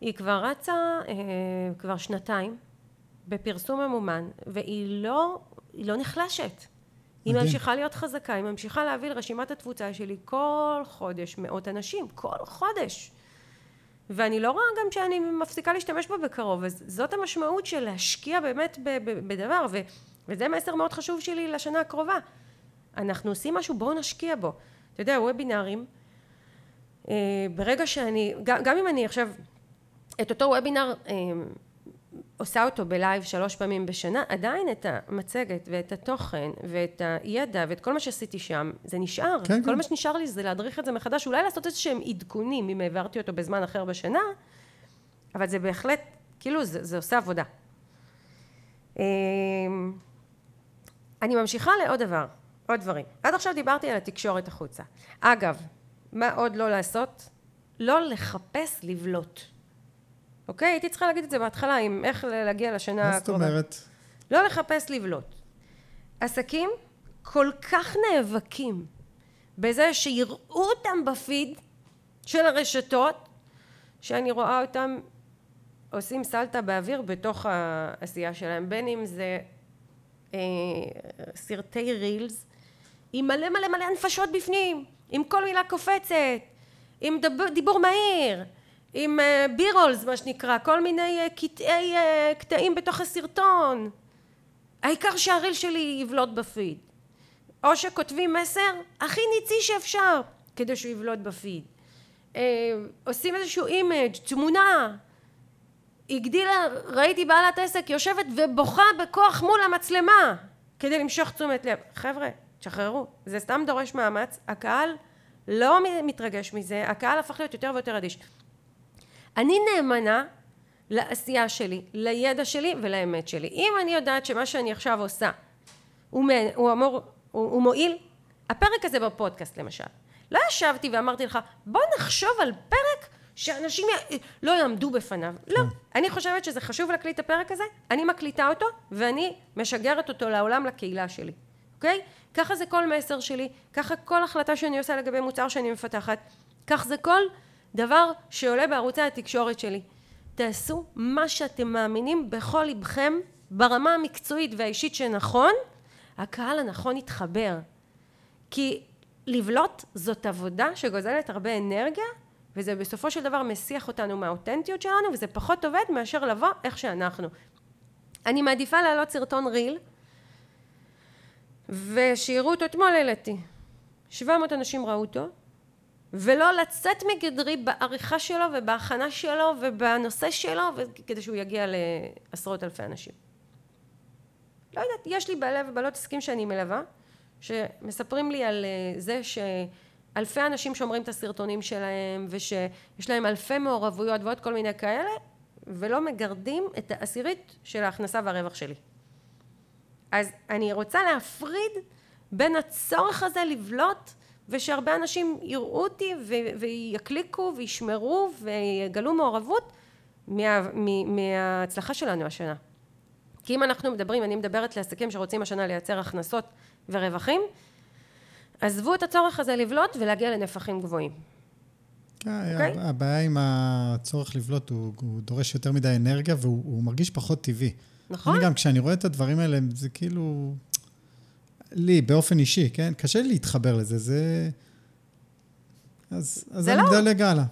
היא כבר רצה אה, כבר שנתיים בפרסום ממומן, והיא לא, לא נחלשת. היא ממשיכה להיות חזקה, היא ממשיכה להביא לרשימת התפוצה שלי כל חודש מאות אנשים, כל חודש. ואני לא רואה גם שאני מפסיקה להשתמש בה בקרוב, אז זאת המשמעות של להשקיע באמת בדבר, ו, וזה מסר מאוד חשוב שלי לשנה הקרובה. אנחנו עושים משהו, בואו נשקיע בו. אתה יודע, וובינארים, אה, ברגע שאני, גם, גם אם אני עכשיו, את אותו וובינר אה, עושה אותו בלייב שלוש פעמים בשנה, עדיין את המצגת ואת התוכן ואת הידע ואת כל מה שעשיתי שם, זה נשאר. כן, כל כן. מה שנשאר לי זה להדריך את זה מחדש, אולי לעשות איזה שהם עדכונים אם העברתי אותו בזמן אחר בשנה, אבל זה בהחלט, כאילו זה, זה עושה עבודה. אמ, אני ממשיכה לעוד דבר, עוד דברים. עד עכשיו דיברתי על התקשורת החוצה. אגב, מה עוד לא לעשות? לא לחפש לבלוט. אוקיי? הייתי צריכה להגיד את זה בהתחלה, עם איך להגיע לשנה הקרובה. מה זאת אומרת? לא לחפש לבלוט. עסקים כל כך נאבקים בזה שיראו אותם בפיד של הרשתות, שאני רואה אותם עושים סלטה באוויר בתוך העשייה שלהם, בין אם זה אה, סרטי reels, עם מלא מלא מלא הנפשות בפנים, עם כל מילה קופצת, עם דיבור מהיר, עם B-rolls מה שנקרא, כל מיני אה, קטעי, אה, קטעים בתוך הסרטון. העיקר שה reel שלי יבלוט בפיד. או שכותבים מסר הכי ניצי שאפשר כדי שהוא יבלוט בפיד. אה, עושים איזשהו image, תמונה. הגדילה, ראיתי בעלת עסק יושבת ובוכה בכוח מול המצלמה כדי למשוך תשומת לב. חבר'ה, תשחררו, זה סתם דורש מאמץ, הקהל לא מתרגש מזה, הקהל הפך להיות יותר ויותר אדיש. אני נאמנה לעשייה שלי, לידע שלי ולאמת שלי. אם אני יודעת שמה שאני עכשיו עושה הוא, הוא אמור, הוא, הוא מועיל, הפרק הזה בפודקאסט למשל, לא ישבתי ואמרתי לך בוא נחשוב על פרק שאנשים י... לא יעמדו בפניו. לא. כן. אני חושבת שזה חשוב להקליט את הפרק הזה, אני מקליטה אותו ואני משגרת אותו לעולם, לקהילה שלי. אוקיי? ככה זה כל מסר שלי, ככה כל החלטה שאני עושה לגבי מוצר שאני מפתחת, כך זה כל דבר שעולה בערוצי התקשורת שלי. תעשו מה שאתם מאמינים בכל לבכם ברמה המקצועית והאישית שנכון הקהל הנכון יתחבר. כי לבלוט זאת עבודה שגוזלת הרבה אנרגיה, וזה בסופו של דבר מסיח אותנו מהאותנטיות שלנו, וזה פחות עובד מאשר לבוא איך שאנחנו. אני מעדיפה להעלות סרטון ריל, ושיראו אותו, אתמול העליתי. 700 אנשים ראו אותו, ולא לצאת מגדרי בעריכה שלו ובהכנה שלו ובנושא שלו, כדי שהוא יגיע לעשרות אלפי אנשים. לא יודעת, יש לי בעלי ובעלות עסקים שאני מלווה, שמספרים לי על אה, זה שאלפי אנשים שומרים את הסרטונים שלהם, ושיש להם אלפי מעורבויות ועוד כל מיני כאלה, ולא מגרדים את העשירית של ההכנסה והרווח שלי. אז אני רוצה להפריד בין הצורך הזה לבלוט ושהרבה אנשים יראו אותי ו- ויקליקו וישמרו ויגלו מעורבות מה- מההצלחה שלנו השנה. כי אם אנחנו מדברים, אני מדברת לעסקים שרוצים השנה לייצר הכנסות ורווחים, עזבו את הצורך הזה לבלוט ולהגיע לנפחים גבוהים. okay? אוקיי? הבעיה עם הצורך לבלוט, הוא, הוא דורש יותר מדי אנרגיה והוא מרגיש פחות טבעי. נכון. אני גם, כשאני רואה את הדברים האלה, זה כאילו... לי, באופן אישי, כן? קשה לי להתחבר לזה, זה... אז, אז זה אני לא. מדלג הלאה.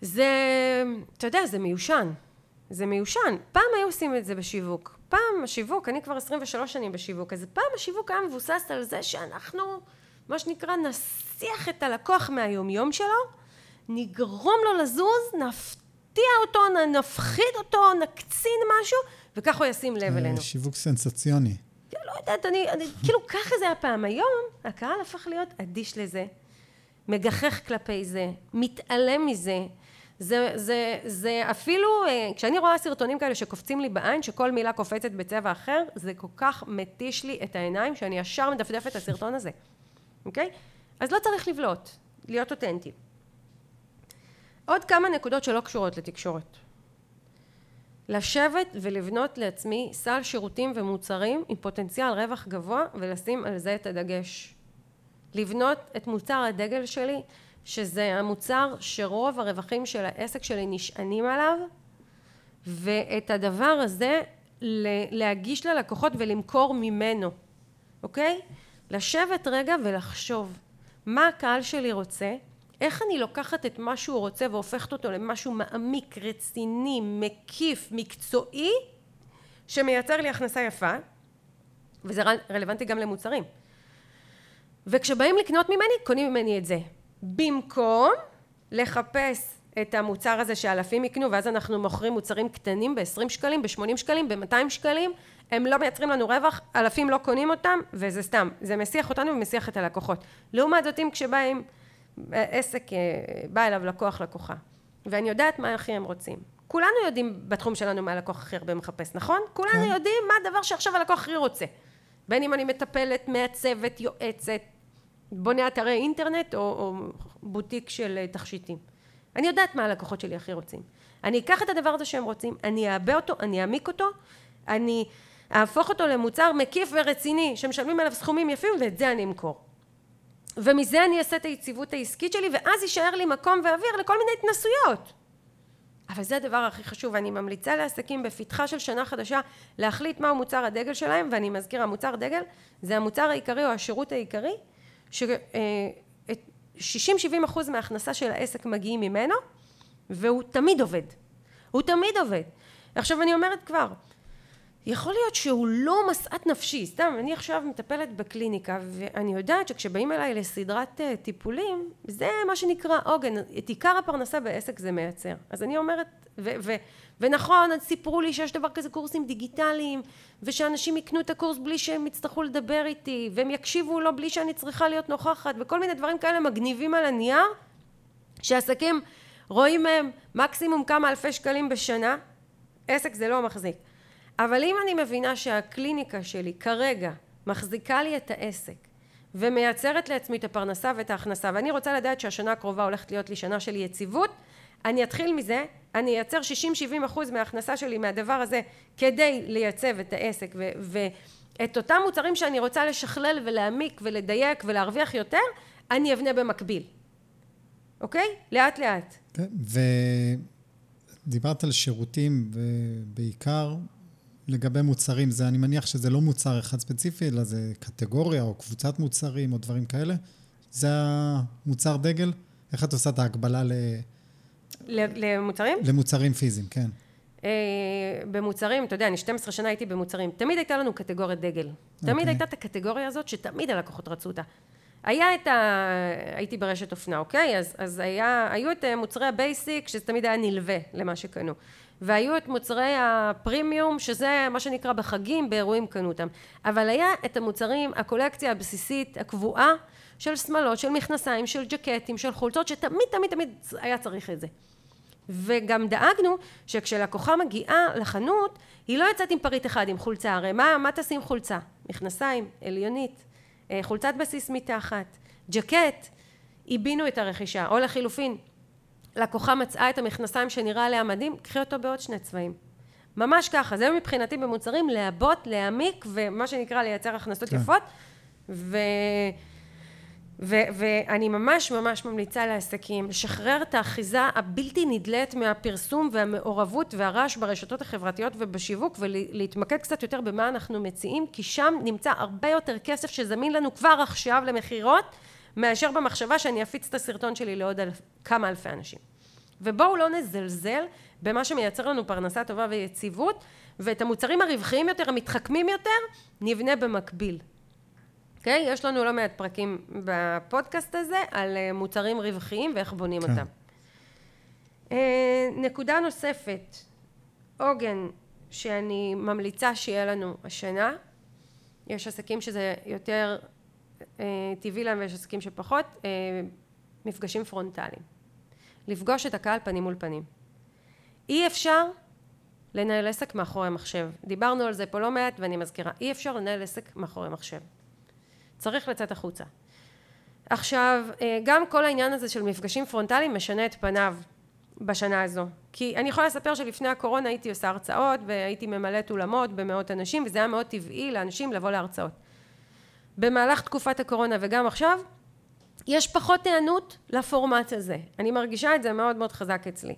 זה, אתה יודע, זה מיושן. זה מיושן. פעם היו עושים את זה בשיווק. פעם השיווק, אני כבר 23 שנים בשיווק, אז פעם השיווק היה מבוסס על זה שאנחנו, מה שנקרא, נסיח את הלקוח מהיומיום שלו, נגרום לו לזוז, נפתיע אותו, נפחיד אותו, נקצין משהו, וככה הוא ישים לב אלינו. שיווק סנסציוני. לא יודעת, אני, אני, כאילו ככה זה היה פעם. היום הקהל הפך להיות אדיש לזה, מגחך כלפי זה, מתעלם מזה. זה, זה, זה אפילו, אה, כשאני רואה סרטונים כאלה שקופצים לי בעין, שכל מילה קופצת בצבע אחר, זה כל כך מתיש לי את העיניים, שאני ישר מדפדפת את הסרטון הזה, אוקיי? אז לא צריך לבלוט, להיות אותנטי. עוד כמה נקודות שלא קשורות לתקשורת. לשבת ולבנות לעצמי סל שירותים ומוצרים עם פוטנציאל רווח גבוה ולשים על זה את הדגש. לבנות את מוצר הדגל שלי שזה המוצר שרוב הרווחים של העסק שלי נשענים עליו ואת הדבר הזה להגיש ללקוחות ולמכור ממנו, אוקיי? לשבת רגע ולחשוב מה הקהל שלי רוצה איך אני לוקחת את מה שהוא רוצה והופכת אותו למשהו מעמיק, רציני, מקיף, מקצועי, שמייצר לי הכנסה יפה, וזה רלוונטי גם למוצרים. וכשבאים לקנות ממני, קונים ממני את זה. במקום לחפש את המוצר הזה שאלפים יקנו, ואז אנחנו מוכרים מוצרים קטנים ב-20 שקלים, ב-80 שקלים, ב-200 שקלים, הם לא מייצרים לנו רווח, אלפים לא קונים אותם, וזה סתם, זה מסיח אותנו ומסיח את הלקוחות. לעומת זאת, אם כשבאים עסק, אה, בא אליו לקוח לקוחה, ואני יודעת מה הכי הם רוצים. כולנו יודעים בתחום שלנו מה הלקוח הכי הרבה מחפש, נכון? כולנו כן. יודעים מה הדבר שעכשיו הלקוח הכי רוצה. בין אם אני מטפלת, מעצבת, יועצת, בונה אתרי אינטרנט או, או בוטיק של אה, תכשיטים. אני יודעת מה הלקוחות שלי הכי רוצים. אני אקח את הדבר הזה שהם רוצים, אני אעבה אותו, אני אעמיק אותו, אני אהפוך אותו למוצר מקיף ורציני שמשלמים עליו סכומים יפים ואת זה אני אמכור. ומזה אני אעשה את היציבות העסקית שלי ואז יישאר לי מקום ואוויר לכל מיני התנסויות. אבל זה הדבר הכי חשוב ואני ממליצה לעסקים בפתחה של שנה חדשה להחליט מהו מוצר הדגל שלהם ואני מזכירה מוצר דגל זה המוצר העיקרי או השירות העיקרי ש-60-70 אה, אחוז מההכנסה של העסק מגיעים ממנו והוא תמיד עובד. הוא תמיד עובד. עכשיו אני אומרת כבר יכול להיות שהוא לא משאת נפשי, סתם, אני עכשיו מטפלת בקליניקה ואני יודעת שכשבאים אליי לסדרת אה, טיפולים, זה מה שנקרא עוגן, את עיקר הפרנסה בעסק זה מייצר. אז אני אומרת, ו- ו- ונכון, סיפרו לי שיש דבר כזה קורסים דיגיטליים, ושאנשים יקנו את הקורס בלי שהם יצטרכו לדבר איתי, והם יקשיבו לו בלי שאני צריכה להיות נוכחת, וכל מיני דברים כאלה מגניבים על הנייר, שעסקים רואים מהם מקסימום כמה אלפי שקלים בשנה, עסק זה לא מחזיק. אבל אם אני מבינה שהקליניקה שלי כרגע מחזיקה לי את העסק ומייצרת לעצמי את הפרנסה ואת ההכנסה ואני רוצה לדעת שהשנה הקרובה הולכת להיות לי שנה של יציבות אני אתחיל מזה אני אייצר 60-70 אחוז מההכנסה שלי מהדבר הזה כדי לייצב את העסק ואת אותם מוצרים שאני רוצה לשכלל ולהעמיק ולדייק ולהרוויח יותר אני אבנה במקביל אוקיי? לאט לאט. ודיברת על שירותים ובעיקר לגבי מוצרים, זה, אני מניח שזה לא מוצר אחד ספציפי, אלא זה קטגוריה או קבוצת מוצרים או דברים כאלה. זה המוצר דגל? איך את עושה את ההקבלה ל... למוצרים? למוצרים פיזיים, כן. אה, במוצרים, אתה יודע, אני 12 שנה הייתי במוצרים, תמיד הייתה לנו קטגוריית דגל. תמיד אוקיי. הייתה את הקטגוריה הזאת שתמיד הלקוחות רצו אותה. היה את ה... הייתי ברשת אופנה, אוקיי? אז, אז היה, היו את אה, מוצרי ה basic, שזה תמיד היה נלווה למה שקנו. והיו את מוצרי הפרימיום, שזה מה שנקרא בחגים, באירועים קנו אותם. אבל היה את המוצרים, הקולקציה הבסיסית, הקבועה, של שמלות, של מכנסיים, של ג'קטים, של חולצות, שתמיד תמיד תמיד היה צריך את זה. וגם דאגנו שכשלקוחה מגיעה לחנות, היא לא יוצאת עם פריט אחד, עם חולצה, הרי מה, מה תשים חולצה? מכנסיים, עליונית, אה, חולצת בסיס מתחת, ג'קט, עיבינו את הרכישה, או לחילופין, לקוחה מצאה את המכנסיים שנראה עליה מדהים, קחי אותו בעוד שני צבעים. ממש ככה, זה מבחינתי במוצרים, לעבות, להעמיק, ומה שנקרא לייצר הכנסות כן. יפות, ו... ו- ואני ממש ממש ממליצה לעסקים לשחרר את האחיזה הבלתי נדלית מהפרסום והמעורבות והרעש ברשתות החברתיות ובשיווק ולהתמקד קצת יותר במה אנחנו מציעים כי שם נמצא הרבה יותר כסף שזמין לנו כבר עכשיו למכירות מאשר במחשבה שאני אפיץ את הסרטון שלי לעוד אלף, כמה אלפי אנשים ובואו לא נזלזל במה שמייצר לנו פרנסה טובה ויציבות ואת המוצרים הרווחיים יותר המתחכמים יותר נבנה במקביל אוקיי? יש לנו לא מעט פרקים בפודקאסט הזה על אה, מוצרים רווחיים ואיך בונים כן. אותם. אה, נקודה נוספת, עוגן שאני ממליצה שיהיה לנו השנה, יש עסקים שזה יותר טבעי להם ויש עסקים שפחות, אה, מפגשים פרונטליים. לפגוש את הקהל פנים מול פנים. אי אפשר לנהל עסק מאחורי מחשב. דיברנו על זה פה לא מעט ואני מזכירה, אי אפשר לנהל עסק מאחורי מחשב. צריך לצאת החוצה. עכשיו, אה, גם כל העניין הזה של מפגשים פרונטליים משנה את פניו בשנה הזו. כי אני יכולה לספר שלפני הקורונה הייתי עושה הרצאות והייתי ממלאת אולמות במאות אנשים וזה היה מאוד טבעי לאנשים לבוא להרצאות. במהלך תקופת הקורונה וגם עכשיו, יש פחות היענות לפורמט הזה. אני מרגישה את זה מאוד מאוד חזק אצלי.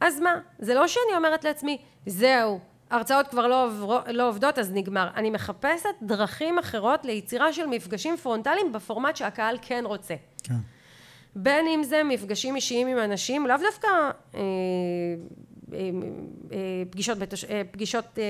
אז מה? זה לא שאני אומרת לעצמי, זהו, הרצאות כבר לא, עוברו, לא עובדות אז נגמר. אני מחפשת דרכים אחרות ליצירה של מפגשים פרונטליים בפורמט שהקהל כן רוצה. כן. בין אם זה מפגשים אישיים עם אנשים, לאו דווקא אה, אה, אה, פגישות, בתש... אה, פגישות אה,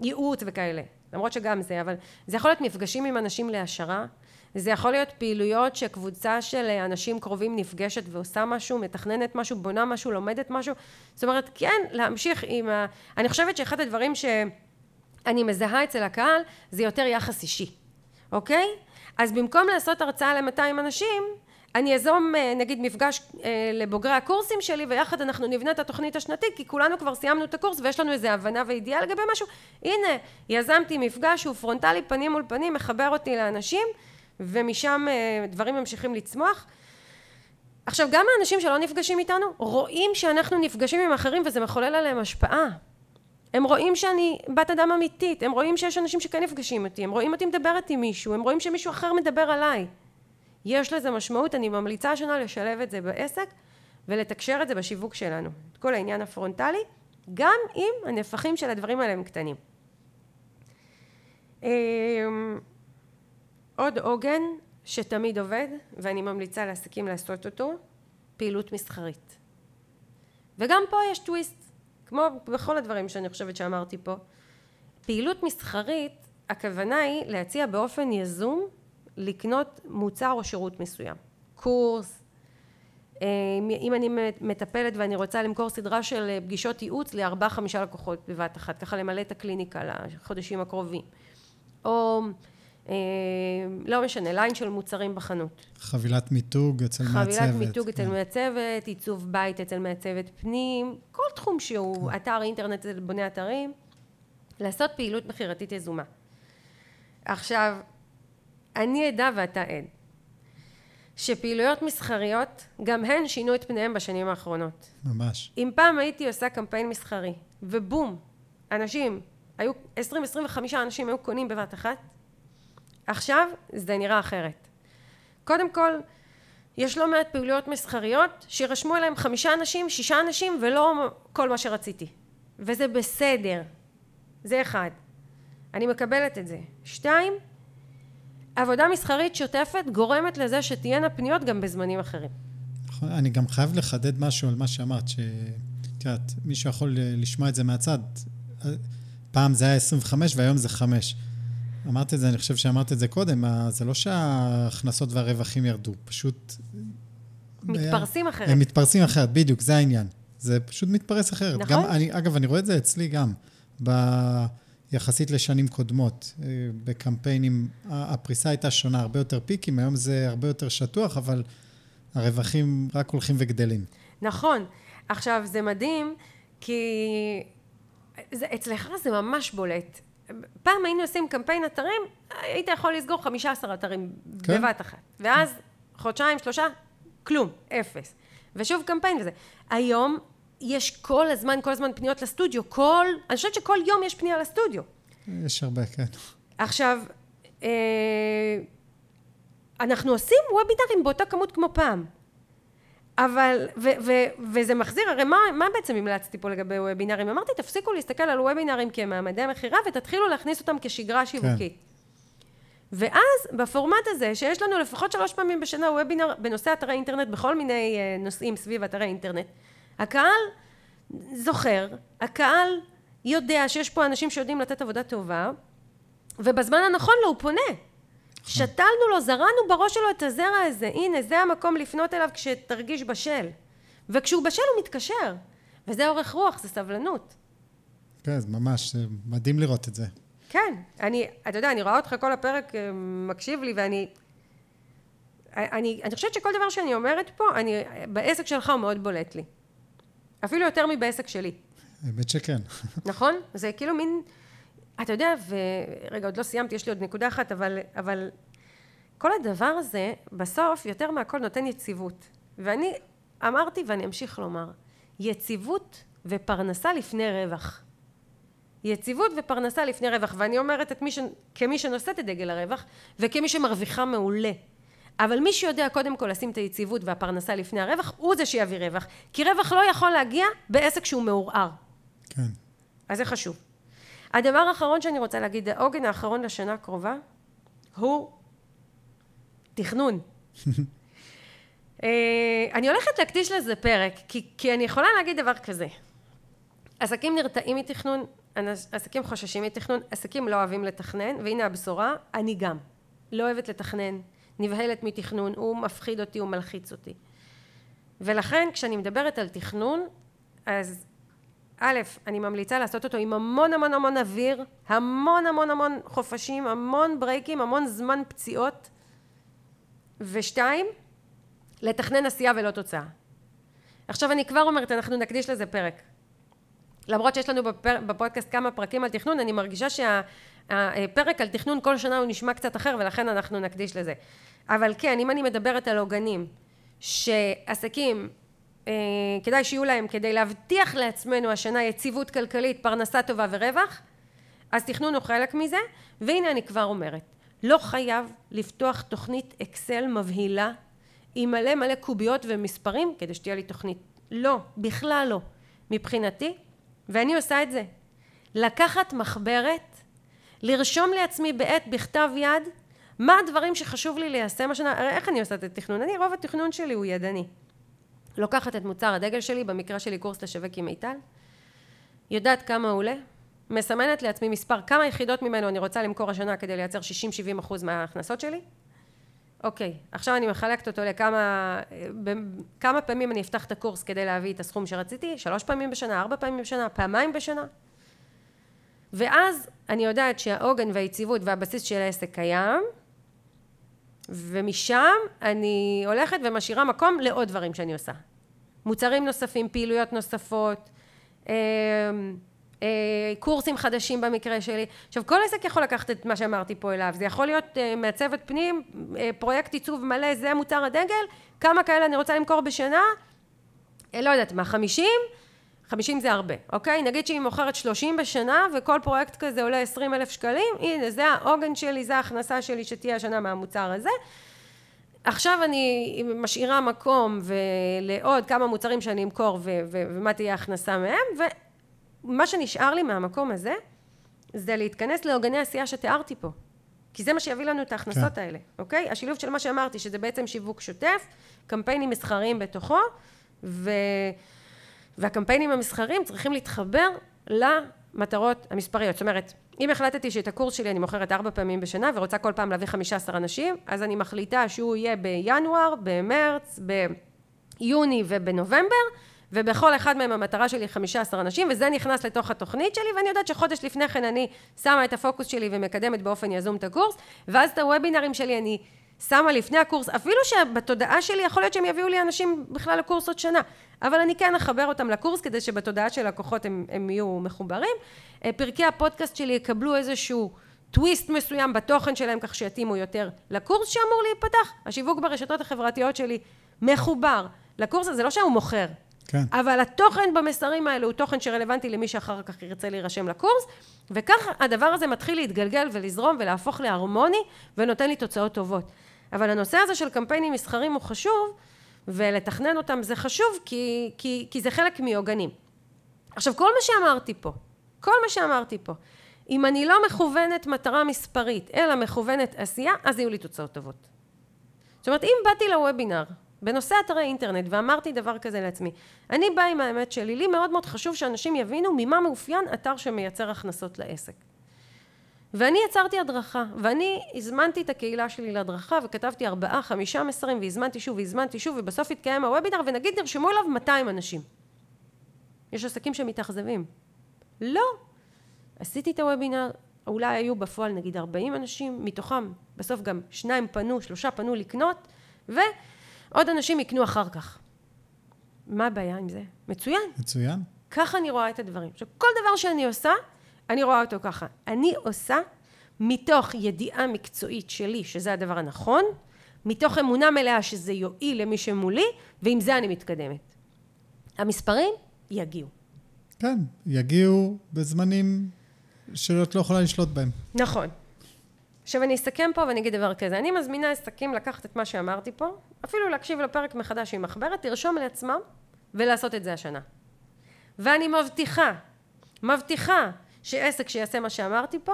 ייעוץ וכאלה, למרות שגם זה, אבל זה יכול להיות מפגשים עם אנשים להעשרה, זה יכול להיות פעילויות שקבוצה של אנשים קרובים נפגשת ועושה משהו, מתכננת משהו, בונה משהו, לומדת משהו, זאת אומרת כן להמשיך עם ה... אני חושבת שאחד הדברים שאני מזהה אצל הקהל זה יותר יחס אישי, אוקיי? אז במקום לעשות הרצאה ל-200 אנשים, אני אזום נגיד מפגש אה, לבוגרי הקורסים שלי ויחד אנחנו נבנה את התוכנית השנתית כי כולנו כבר סיימנו את הקורס ויש לנו איזה הבנה וידיעה לגבי משהו. הנה יזמתי מפגש שהוא פרונטלי פנים מול פנים מחבר אותי לאנשים ומשם אה, דברים ממשיכים לצמוח. עכשיו גם האנשים שלא נפגשים איתנו רואים שאנחנו נפגשים עם אחרים וזה מחולל עליהם השפעה. הם רואים שאני בת אדם אמיתית הם רואים שיש אנשים שכן נפגשים איתי הם רואים אותי מדברת עם מישהו הם רואים שמישהו אחר מדבר עליי יש לזה משמעות, אני ממליצה השנה לשלב את זה בעסק ולתקשר את זה בשיווק שלנו, את כל העניין הפרונטלי, גם אם הנפחים של הדברים האלה הם קטנים. אמ, עוד עוגן שתמיד עובד, ואני ממליצה לעסקים לעשות אותו, פעילות מסחרית. וגם פה יש טוויסט, כמו בכל הדברים שאני חושבת שאמרתי פה. פעילות מסחרית, הכוונה היא להציע באופן יזום לקנות מוצר או שירות מסוים. קורס, אה, אם אני מטפלת ואני רוצה למכור סדרה של פגישות ייעוץ לארבעה חמישה לקוחות בבת אחת, ככה למלא את הקליניקה לחודשים הקרובים. או אה, לא משנה, ליין של מוצרים בחנות. חבילת מיתוג אצל מעצבת. חבילת מיתוג אצל מעצבת, עיצוב בית אצל מעצבת פנים, כל תחום שהוא, כן. אתר אינטרנט אצל בוני אתרים, לעשות פעילות מכירתית יזומה. עכשיו, אני עדה ואתה עד, שפעילויות מסחריות גם הן שינו את פניהם בשנים האחרונות. ממש. אם פעם הייתי עושה קמפיין מסחרי ובום, אנשים, היו 20-25 אנשים היו קונים בבת אחת, עכשיו זה נראה אחרת. קודם כל, יש לא מעט פעילויות מסחריות שירשמו אליהם חמישה אנשים, שישה אנשים ולא כל מה שרציתי. וזה בסדר. זה אחד. אני מקבלת את זה. שתיים, עבודה מסחרית שוטפת גורמת לזה שתהיינה פניות גם בזמנים אחרים. נכון, אני גם חייב לחדד משהו על מה שאמרת, שאת יודעת, מישהו יכול לשמוע את זה מהצד. פעם זה היה 25 והיום זה 5. אמרת את זה, אני חושב שאמרת את זה קודם, זה לא שההכנסות והרווחים ירדו, פשוט... מתפרסים אחרת. הם מתפרסים אחרת, בדיוק, זה העניין. זה פשוט מתפרס אחרת. נכון. גם, אני, אגב, אני רואה את זה אצלי גם, ב... יחסית לשנים קודמות. אה, בקמפיינים, הפריסה הייתה שונה, הרבה יותר פיקים, היום זה הרבה יותר שטוח, אבל הרווחים רק הולכים וגדלים. נכון. עכשיו, זה מדהים, כי זה, אצלך זה ממש בולט. פעם היינו עושים קמפיין אתרים, היית יכול לסגור 15 אתרים כן. בבת אחת. ואז חודשיים, שלושה, כלום, אפס. ושוב קמפיין וזה. היום יש כל הזמן, כל הזמן פניות לסטודיו. כל, אני חושבת שכל יום יש פנייה לסטודיו. יש הרבה, כן. עכשיו, אה, אנחנו עושים וובינרים באותה כמות כמו פעם. אבל, ו, ו, וזה מחזיר, הרי מה, מה בעצם המלצתי פה לגבי וובינרים? אמרתי, תפסיקו להסתכל על וובינרים כמעמדי מכירה ותתחילו להכניס אותם כשגרה שיווקית. כן. ואז בפורמט הזה, שיש לנו לפחות שלוש פעמים בשנה וובינר בנושא אתרי אינטרנט, בכל מיני אה, נושאים סביב אתרי אינטרנט, הקהל זוכר, הקהל יודע שיש פה אנשים שיודעים לתת עבודה טובה, ובזמן הנכון לו הוא פונה. שתלנו לו, זרענו בראש שלו את הזרע הזה, הנה זה המקום לפנות אליו כשתרגיש בשל. וכשהוא בשל הוא מתקשר. וזה אורך רוח, זה סבלנות. כן, זה ממש, מדהים לראות את זה. כן, אני, אתה יודע, אני רואה אותך כל הפרק אה, מקשיב לי ואני... אני, אני חושבת שכל דבר שאני אומרת פה, אני, בעסק שלך הוא מאוד בולט לי. אפילו יותר מבעסק שלי. האמת שכן. *laughs* נכון? זה כאילו מין... אתה יודע, ורגע, עוד לא סיימתי, יש לי עוד נקודה אחת, אבל, אבל כל הדבר הזה, בסוף, יותר מהכל נותן יציבות. ואני אמרתי, ואני אמשיך לומר, יציבות ופרנסה לפני רווח. יציבות ופרנסה לפני רווח, ואני אומרת את מי ש... כמי שנושאת את דגל הרווח, וכמי שמרוויחה מעולה. אבל מי שיודע קודם כל לשים את היציבות והפרנסה לפני הרווח, הוא זה שיביא רווח. כי רווח לא יכול להגיע בעסק שהוא מעורער. כן. אז זה חשוב. הדבר האחרון שאני רוצה להגיד, העוגן האחרון לשנה הקרובה, הוא תכנון. *laughs* אה, אני הולכת להקדיש לזה פרק, כי, כי אני יכולה להגיד דבר כזה. עסקים נרתעים מתכנון, עסקים חוששים מתכנון, עסקים לא אוהבים לתכנן, והנה הבשורה, אני גם. לא אוהבת לתכנן, נבהלת מתכנון, הוא מפחיד אותי, הוא מלחיץ אותי. ולכן כשאני מדברת על תכנון, אז א', אני ממליצה לעשות אותו עם המון המון המון אוויר, המון המון המון חופשים, המון ברייקים, המון זמן פציעות, ושתיים, לתכנן עשייה ולא תוצאה. עכשיו אני כבר אומרת, אנחנו נקדיש לזה פרק. למרות שיש לנו בפר, בפודקאסט כמה פרקים על תכנון, אני מרגישה שהפרק על תכנון כל שנה הוא נשמע קצת אחר ולכן אנחנו נקדיש לזה. אבל כן, אם אני מדברת על עוגנים, שעסקים אה, כדאי שיהיו להם כדי להבטיח לעצמנו השנה יציבות כלכלית, פרנסה טובה ורווח, אז תכנון הוא חלק מזה, והנה אני כבר אומרת, לא חייב לפתוח תוכנית אקסל מבהילה עם מלא מלא קוביות ומספרים כדי שתהיה לי תוכנית. לא, בכלל לא. מבחינתי, ואני עושה את זה. לקחת מחברת, לרשום לעצמי בעת בכתב יד מה הדברים שחשוב לי ליישם השנה, הרי איך אני עושה את התכנון? אני רוב התכנון שלי הוא ידני. לוקחת את מוצר הדגל שלי, במקרה שלי קורס לשווק עם מיטל, יודעת כמה הוא עולה, מסמנת לעצמי מספר, כמה יחידות ממנו אני רוצה למכור השנה כדי לייצר 60-70 אחוז מההכנסות שלי. אוקיי, עכשיו אני מחלקת אותו לכמה, כמה פעמים אני אפתח את הקורס כדי להביא את הסכום שרציתי, שלוש פעמים בשנה, ארבע פעמים בשנה, פעמיים בשנה. ואז אני יודעת שהעוגן והיציבות והבסיס של העסק קיים, ומשם אני הולכת ומשאירה מקום לעוד דברים שאני עושה. מוצרים נוספים, פעילויות נוספות, אה, אה, קורסים חדשים במקרה שלי. עכשיו כל עסק יכול לקחת את מה שאמרתי פה אליו, זה יכול להיות אה, מעצבת פנים, פרויקט עיצוב מלא, זה מוצר הדגל, כמה כאלה אני רוצה למכור בשנה? לא יודעת מה, חמישים? חמישים זה הרבה, אוקיי? נגיד שהיא מוכרת שלושים בשנה וכל פרויקט כזה עולה עשרים אלף שקלים, הנה זה העוגן שלי, זה ההכנסה שלי שתהיה השנה מהמוצר הזה. עכשיו אני משאירה מקום לעוד כמה מוצרים שאני אמכור ומה תהיה ההכנסה מהם ומה שנשאר לי מהמקום הזה זה להתכנס לעוגני עשייה שתיארתי פה. כי זה מה שיביא לנו את ההכנסות כן. האלה, אוקיי? השילוב של מה שאמרתי, שזה בעצם שיווק שוטף, קמפיינים מסחריים בתוכו, ו... והקמפיינים המסחריים צריכים להתחבר למטרות המספריות. זאת אומרת, אם החלטתי שאת הקורס שלי אני מוכרת ארבע פעמים בשנה ורוצה כל פעם להביא חמישה עשר אנשים, אז אני מחליטה שהוא יהיה בינואר, במרץ, ביוני ובנובמבר, ובכל אחד מהם המטרה שלי 15 אנשים, וזה נכנס לתוך התוכנית שלי, ואני יודעת שחודש לפני כן אני שמה את הפוקוס שלי ומקדמת באופן יזום את הקורס, ואז את הוובינרים שלי אני שמה לפני הקורס, אפילו שבתודעה שלי יכול להיות שהם יביאו לי אנשים בכלל לקורס עוד שנה, אבל אני כן אחבר אותם לקורס כדי שבתודעה של לקוחות הם, הם יהיו מחוברים. אה, פרקי הפודקאסט שלי יקבלו איזשהו טוויסט מסוים בתוכן שלהם כך שיתאימו יותר לקורס שאמור להיפתח. השיווק ברשתות החברתיות שלי מחובר לקורס הזה, לא שהוא מוכר, כן. אבל התוכן במסרים האלה הוא תוכן שרלוונטי למי שאחר כך ירצה להירשם לקורס, וכך הדבר הזה מתחיל להתגלגל ולזרום ולהפוך להרמוני, ונותן לי תוצאות טובות. אבל הנושא הזה של קמפיינים מסחרים הוא חשוב, ולתכנן אותם זה חשוב, כי, כי, כי זה חלק מעוגנים. עכשיו, כל מה שאמרתי פה, כל מה שאמרתי פה, אם אני לא מכוונת מטרה מספרית, אלא מכוונת עשייה, אז יהיו לי תוצאות טובות. זאת אומרת, אם באתי לוובינר בנושא אתרי אינטרנט ואמרתי דבר כזה לעצמי, אני באה עם האמת שלי, לי מאוד מאוד חשוב שאנשים יבינו ממה מאופיין אתר שמייצר הכנסות לעסק. ואני יצרתי הדרכה, ואני הזמנתי את הקהילה שלי להדרכה וכתבתי ארבעה, חמישה מסרים והזמנתי שוב והזמנתי שוב ובסוף התקיים הוובינר ונגיד נרשמו אליו 200 אנשים. יש עסקים שמתאכזבים. לא. עשיתי את הוובינר, אולי היו בפועל נגיד 40 אנשים, מתוכם בסוף גם שניים פנו, שלושה פנו לקנות, ועוד אנשים יקנו אחר כך. מה הבעיה עם זה? מצוין. מצוין. ככה אני רואה את הדברים. עכשיו, כל דבר שאני עושה, אני רואה אותו ככה. אני עושה מתוך ידיעה מקצועית שלי, שזה הדבר הנכון, מתוך אמונה מלאה שזה יועיל למי שמולי, ועם זה אני מתקדמת. המספרים יגיעו. כן, יגיעו בזמנים שאת לא יכולה לשלוט בהם. נכון. עכשיו אני אסכם פה ואני אגיד דבר כזה, אני מזמינה עסקים לקחת את מה שאמרתי פה, אפילו להקשיב לפרק מחדש עם מחברת, לרשום לעצמם ולעשות את זה השנה. ואני מבטיחה, מבטיחה שעסק שיעשה מה שאמרתי פה,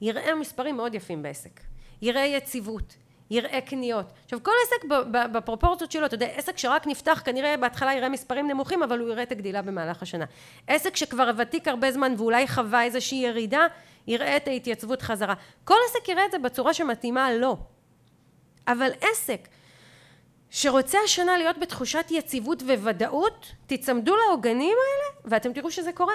יראה מספרים מאוד יפים בעסק. יראה יציבות, יראה קניות. עכשיו כל עסק בפרופורציות שלו, אתה יודע, עסק שרק נפתח כנראה בהתחלה יראה מספרים נמוכים, אבל הוא יראה את הגדילה במהלך השנה. עסק שכבר ותיק הרבה זמן ואולי חווה איזושהי ירידה, יראה את ההתייצבות חזרה. כל עסק יראה את זה בצורה שמתאימה לו. אבל עסק שרוצה השנה להיות בתחושת יציבות וודאות, תצמדו לעוגנים האלה ואתם תראו שזה קורה.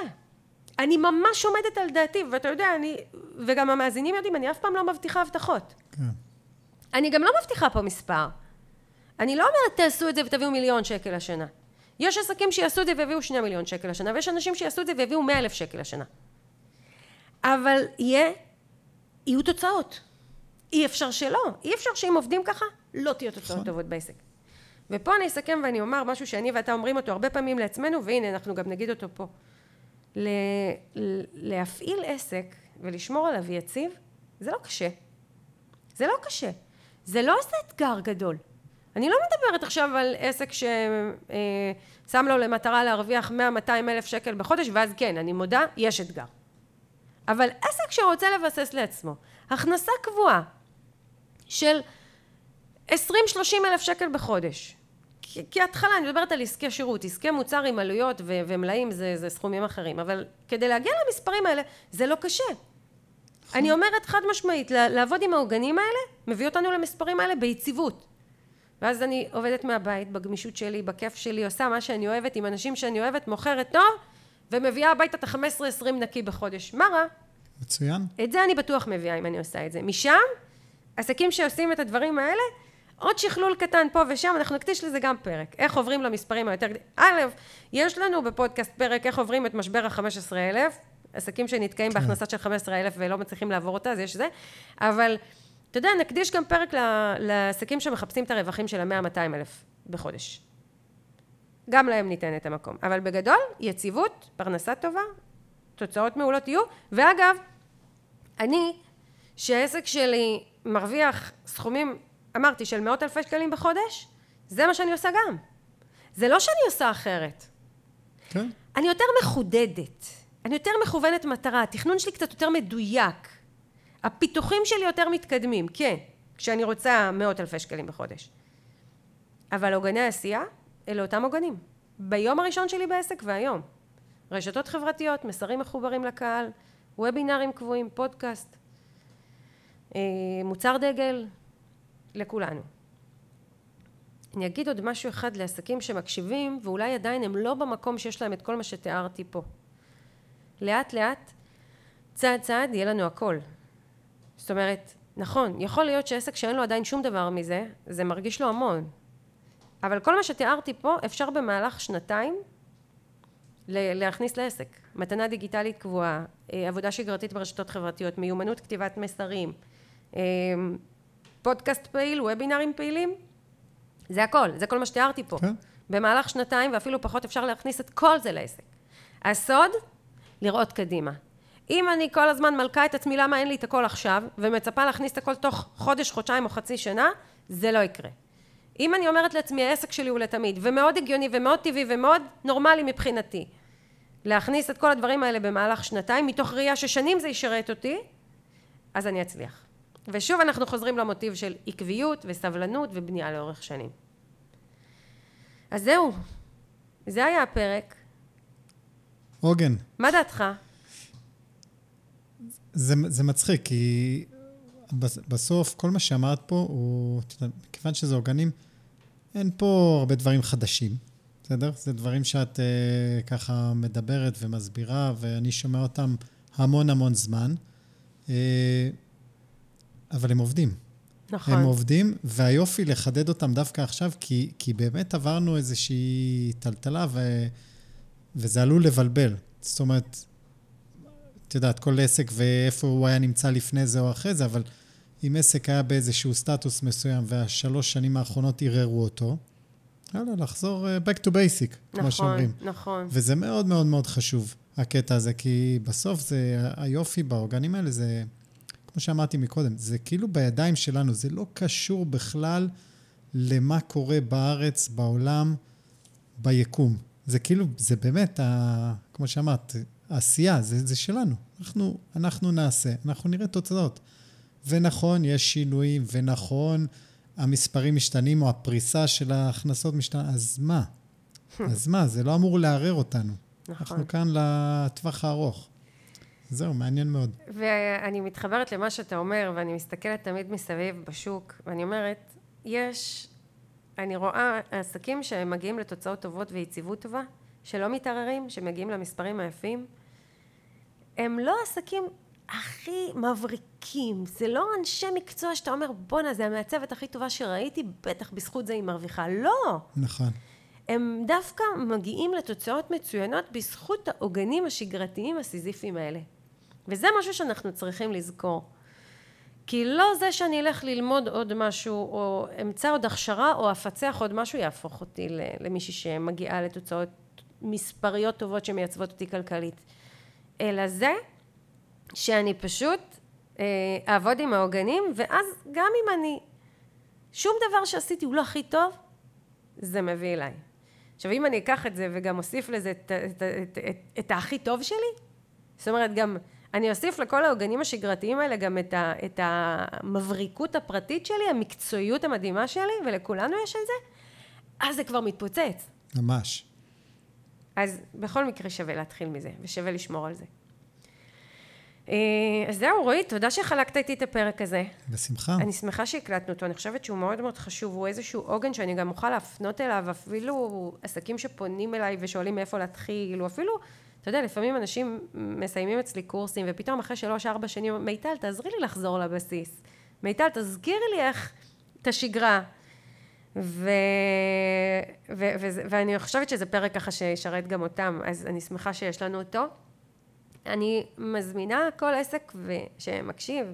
אני ממש עומדת על דעתי, ואתה יודע, אני, וגם המאזינים יודעים, אני אף פעם לא מבטיחה הבטחות. כן. אני גם לא מבטיחה פה מספר. אני לא אומרת תעשו את זה ותביאו מיליון שקל השנה. יש עסקים שיעשו את זה ויביאו שני מיליון שקל השנה, ויש אנשים שיעשו את זה ויביאו מאה אלף שקל השנה. אבל יהיה, יהיו תוצאות. אי אפשר שלא. אי אפשר שאם עובדים ככה, לא תהיו תוצאות נכון. טובות בעסק. ופה אני אסכם ואני אומר משהו שאני ואתה אומרים אותו הרבה פעמים לעצמנו, והנה אנחנו גם נגיד אותו פה. ל- ל- להפעיל עסק ולשמור עליו יציב, זה לא קשה. זה לא קשה. זה לא איזה אתגר גדול. אני לא מדברת עכשיו על עסק ששם לו למטרה להרוויח 100-200 אלף שקל בחודש, ואז כן, אני מודה, יש אתגר. אבל עסק שרוצה לבסס לעצמו הכנסה קבועה של 20-30 אלף שקל בחודש, כהתחלה, אני מדברת על עסקי שירות, עסקי מוצר עם עלויות ו- ומלאים זה, זה סכומים אחרים, אבל כדי להגיע למספרים האלה זה לא קשה. אני אומרת חד משמעית, לעבוד עם העוגנים האלה, מביא אותנו למספרים האלה ביציבות. ואז אני עובדת מהבית, בגמישות שלי, בכיף שלי, עושה מה שאני אוהבת, עם אנשים שאני אוהבת, מוכרת טוב, ומביאה הביתה את ה-15-20 נקי בחודש. מה רע? מצוין. את זה אני בטוח מביאה אם אני עושה את זה. משם, עסקים שעושים את הדברים האלה, עוד שכלול קטן פה ושם, אנחנו נקדיש לזה גם פרק. איך עוברים למספרים היותר. א', יש לנו בפודקאסט פרק איך עוברים את משבר ה-15,000, עסקים שנתקעים כן. בהכנסה של 15,000 ולא מצליחים לעבור אותה, אז יש זה. אבל, אתה יודע, נקדיש גם פרק לעסקים שמחפשים את הרווחים של ה-100-200 אלף בחודש. גם להם ניתן את המקום. אבל בגדול, יציבות, פרנסה טובה, תוצאות מעולות יהיו, ואגב, אני, שהעסק שלי מרוויח סכומים, אמרתי, של מאות אלפי שקלים בחודש, זה מה שאני עושה גם. זה לא שאני עושה אחרת. כן. אני יותר מחודדת. אני יותר מכוונת מטרה, התכנון שלי קצת יותר מדויק. הפיתוחים שלי יותר מתקדמים, כן, כשאני רוצה מאות אלפי שקלים בחודש. אבל עוגני עשייה, אלה אותם עוגנים. ביום הראשון שלי בעסק והיום. רשתות חברתיות, מסרים מחוברים לקהל, וובינארים קבועים, פודקאסט, אה, מוצר דגל, לכולנו. אני אגיד עוד משהו אחד לעסקים שמקשיבים, ואולי עדיין הם לא במקום שיש להם את כל מה שתיארתי פה. לאט לאט, צעד צעד, יהיה לנו הכל. זאת אומרת, נכון, יכול להיות שעסק שאין לו עדיין שום דבר מזה, זה מרגיש לו המון. אבל כל מה שתיארתי פה, אפשר במהלך שנתיים להכניס לעסק. מתנה דיגיטלית קבועה, אה, עבודה שגרתית ברשתות חברתיות, מיומנות כתיבת מסרים, אה, פודקאסט פעיל, וובינארים פעילים, זה הכל, זה כל מה שתיארתי פה. כן. במהלך שנתיים ואפילו פחות אפשר להכניס את כל זה לעסק. הסוד, לראות קדימה. אם אני כל הזמן מלכה את עצמי למה אין לי את הכל עכשיו, ומצפה להכניס את הכל תוך חודש, חודשיים או חצי שנה, זה לא יקרה. אם אני אומרת לעצמי העסק שלי הוא לתמיד, ומאוד הגיוני ומאוד טבעי ומאוד נורמלי מבחינתי, להכניס את כל הדברים האלה במהלך שנתיים, מתוך ראייה ששנים זה ישרת אותי, אז אני אצליח. ושוב אנחנו חוזרים למוטיב של עקביות וסבלנות ובנייה לאורך שנים. אז זהו, זה היה הפרק. עוגן. מה דעתך? זה, זה מצחיק, כי בסוף כל מה שאמרת פה הוא, מכיוון שזה עוגנים, אין פה הרבה דברים חדשים, בסדר? זה דברים שאת uh, ככה מדברת ומסבירה, ואני שומע אותם המון המון זמן. Uh, אבל הם עובדים. נכון. הם עובדים, והיופי לחדד אותם דווקא עכשיו, כי, כי באמת עברנו איזושהי טלטלה, ו, וזה עלול לבלבל. זאת אומרת, את יודעת, כל עסק ואיפה הוא היה נמצא לפני זה או אחרי זה, אבל אם עסק היה באיזשהו סטטוס מסוים והשלוש שנים האחרונות ערערו אותו, יאללה, לחזור uh, back to basic, נכון, כמו שאומרים. נכון, נכון. וזה מאוד מאוד מאוד חשוב, הקטע הזה, כי בסוף זה, היופי באורגנים האלה זה... כמו שאמרתי מקודם, זה כאילו בידיים שלנו, זה לא קשור בכלל למה קורה בארץ, בעולם, ביקום. זה כאילו, זה באמת, ה, כמו שאמרת, העשייה, זה, זה שלנו. אנחנו, אנחנו נעשה, אנחנו נראה תוצאות. ונכון, יש שינויים, ונכון, המספרים משתנים, או הפריסה של ההכנסות משתנה, אז מה? אז מה? זה לא אמור לערער אותנו. נכון. אנחנו כאן לטווח הארוך. זהו, מעניין מאוד. ואני מתחברת למה שאתה אומר, ואני מסתכלת תמיד מסביב בשוק, ואני אומרת, יש, אני רואה עסקים שמגיעים לתוצאות טובות ויציבות טובה, שלא מתערערים, שמגיעים למספרים היפים, הם לא עסקים הכי מבריקים, זה לא אנשי מקצוע שאתה אומר, בואנה, זה המעצבת הכי טובה שראיתי, בטח בזכות זה היא מרוויחה. לא. נכון. הם דווקא מגיעים לתוצאות מצוינות בזכות העוגנים השגרתיים הסיזיפיים האלה. וזה משהו שאנחנו צריכים לזכור. כי לא זה שאני אלך ללמוד עוד משהו, או אמצא עוד הכשרה, או אפצח עוד משהו, יהפוך אותי למישהי שמגיעה לתוצאות מספריות טובות שמייצבות אותי כלכלית. אלא זה שאני פשוט אה, אעבוד עם העוגנים, ואז גם אם אני, שום דבר שעשיתי הוא לא הכי טוב, זה מביא אליי. עכשיו, אם אני אקח את זה וגם אוסיף לזה את, את, את, את, את הכי טוב שלי, זאת אומרת, גם אני אוסיף לכל העוגנים השגרתיים האלה גם את, ה, את המבריקות הפרטית שלי, המקצועיות המדהימה שלי, ולכולנו יש את זה, אז זה כבר מתפוצץ. ממש. אז בכל מקרה שווה להתחיל מזה, ושווה לשמור על זה. אה, אז זהו, רועי, תודה שחלקת איתי את הפרק הזה. בשמחה. אני שמחה שהקלטנו אותו, אני חושבת שהוא מאוד מאוד חשוב, הוא איזשהו עוגן שאני גם אוכל להפנות אליו, אפילו עסקים שפונים אליי ושואלים מאיפה להתחיל, או אפילו אתה יודע, לפעמים אנשים מסיימים אצלי קורסים, ופתאום אחרי שלוש-ארבע שנים, מיטל, תעזרי לי לחזור לבסיס. מיטל, תזכירי לי איך את השגרה. ו... ו... ו... ואני חושבת שזה פרק ככה שישרת גם אותם, אז אני שמחה שיש לנו אותו. אני מזמינה כל עסק ו... שמקשיב,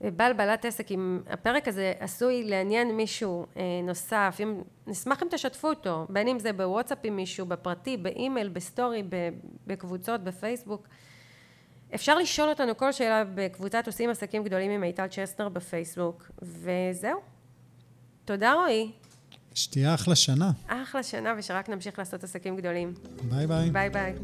בעל בעלת עסק, אם הפרק הזה עשוי לעניין מישהו אה, נוסף, אם, נשמח אם תשתפו אותו, בין אם זה בוואטסאפ עם מישהו, בפרטי, באימייל, בסטורי, בקבוצות, בפייסבוק. אפשר לשאול אותנו כל שאלה בקבוצת עושים עסקים גדולים עם מיטל צ'סנר בפייסבוק, וזהו. תודה רועי. שתהיה אחלה שנה. אחלה שנה, ושרק נמשיך לעשות עסקים גדולים. ביי ביי. ביי ביי.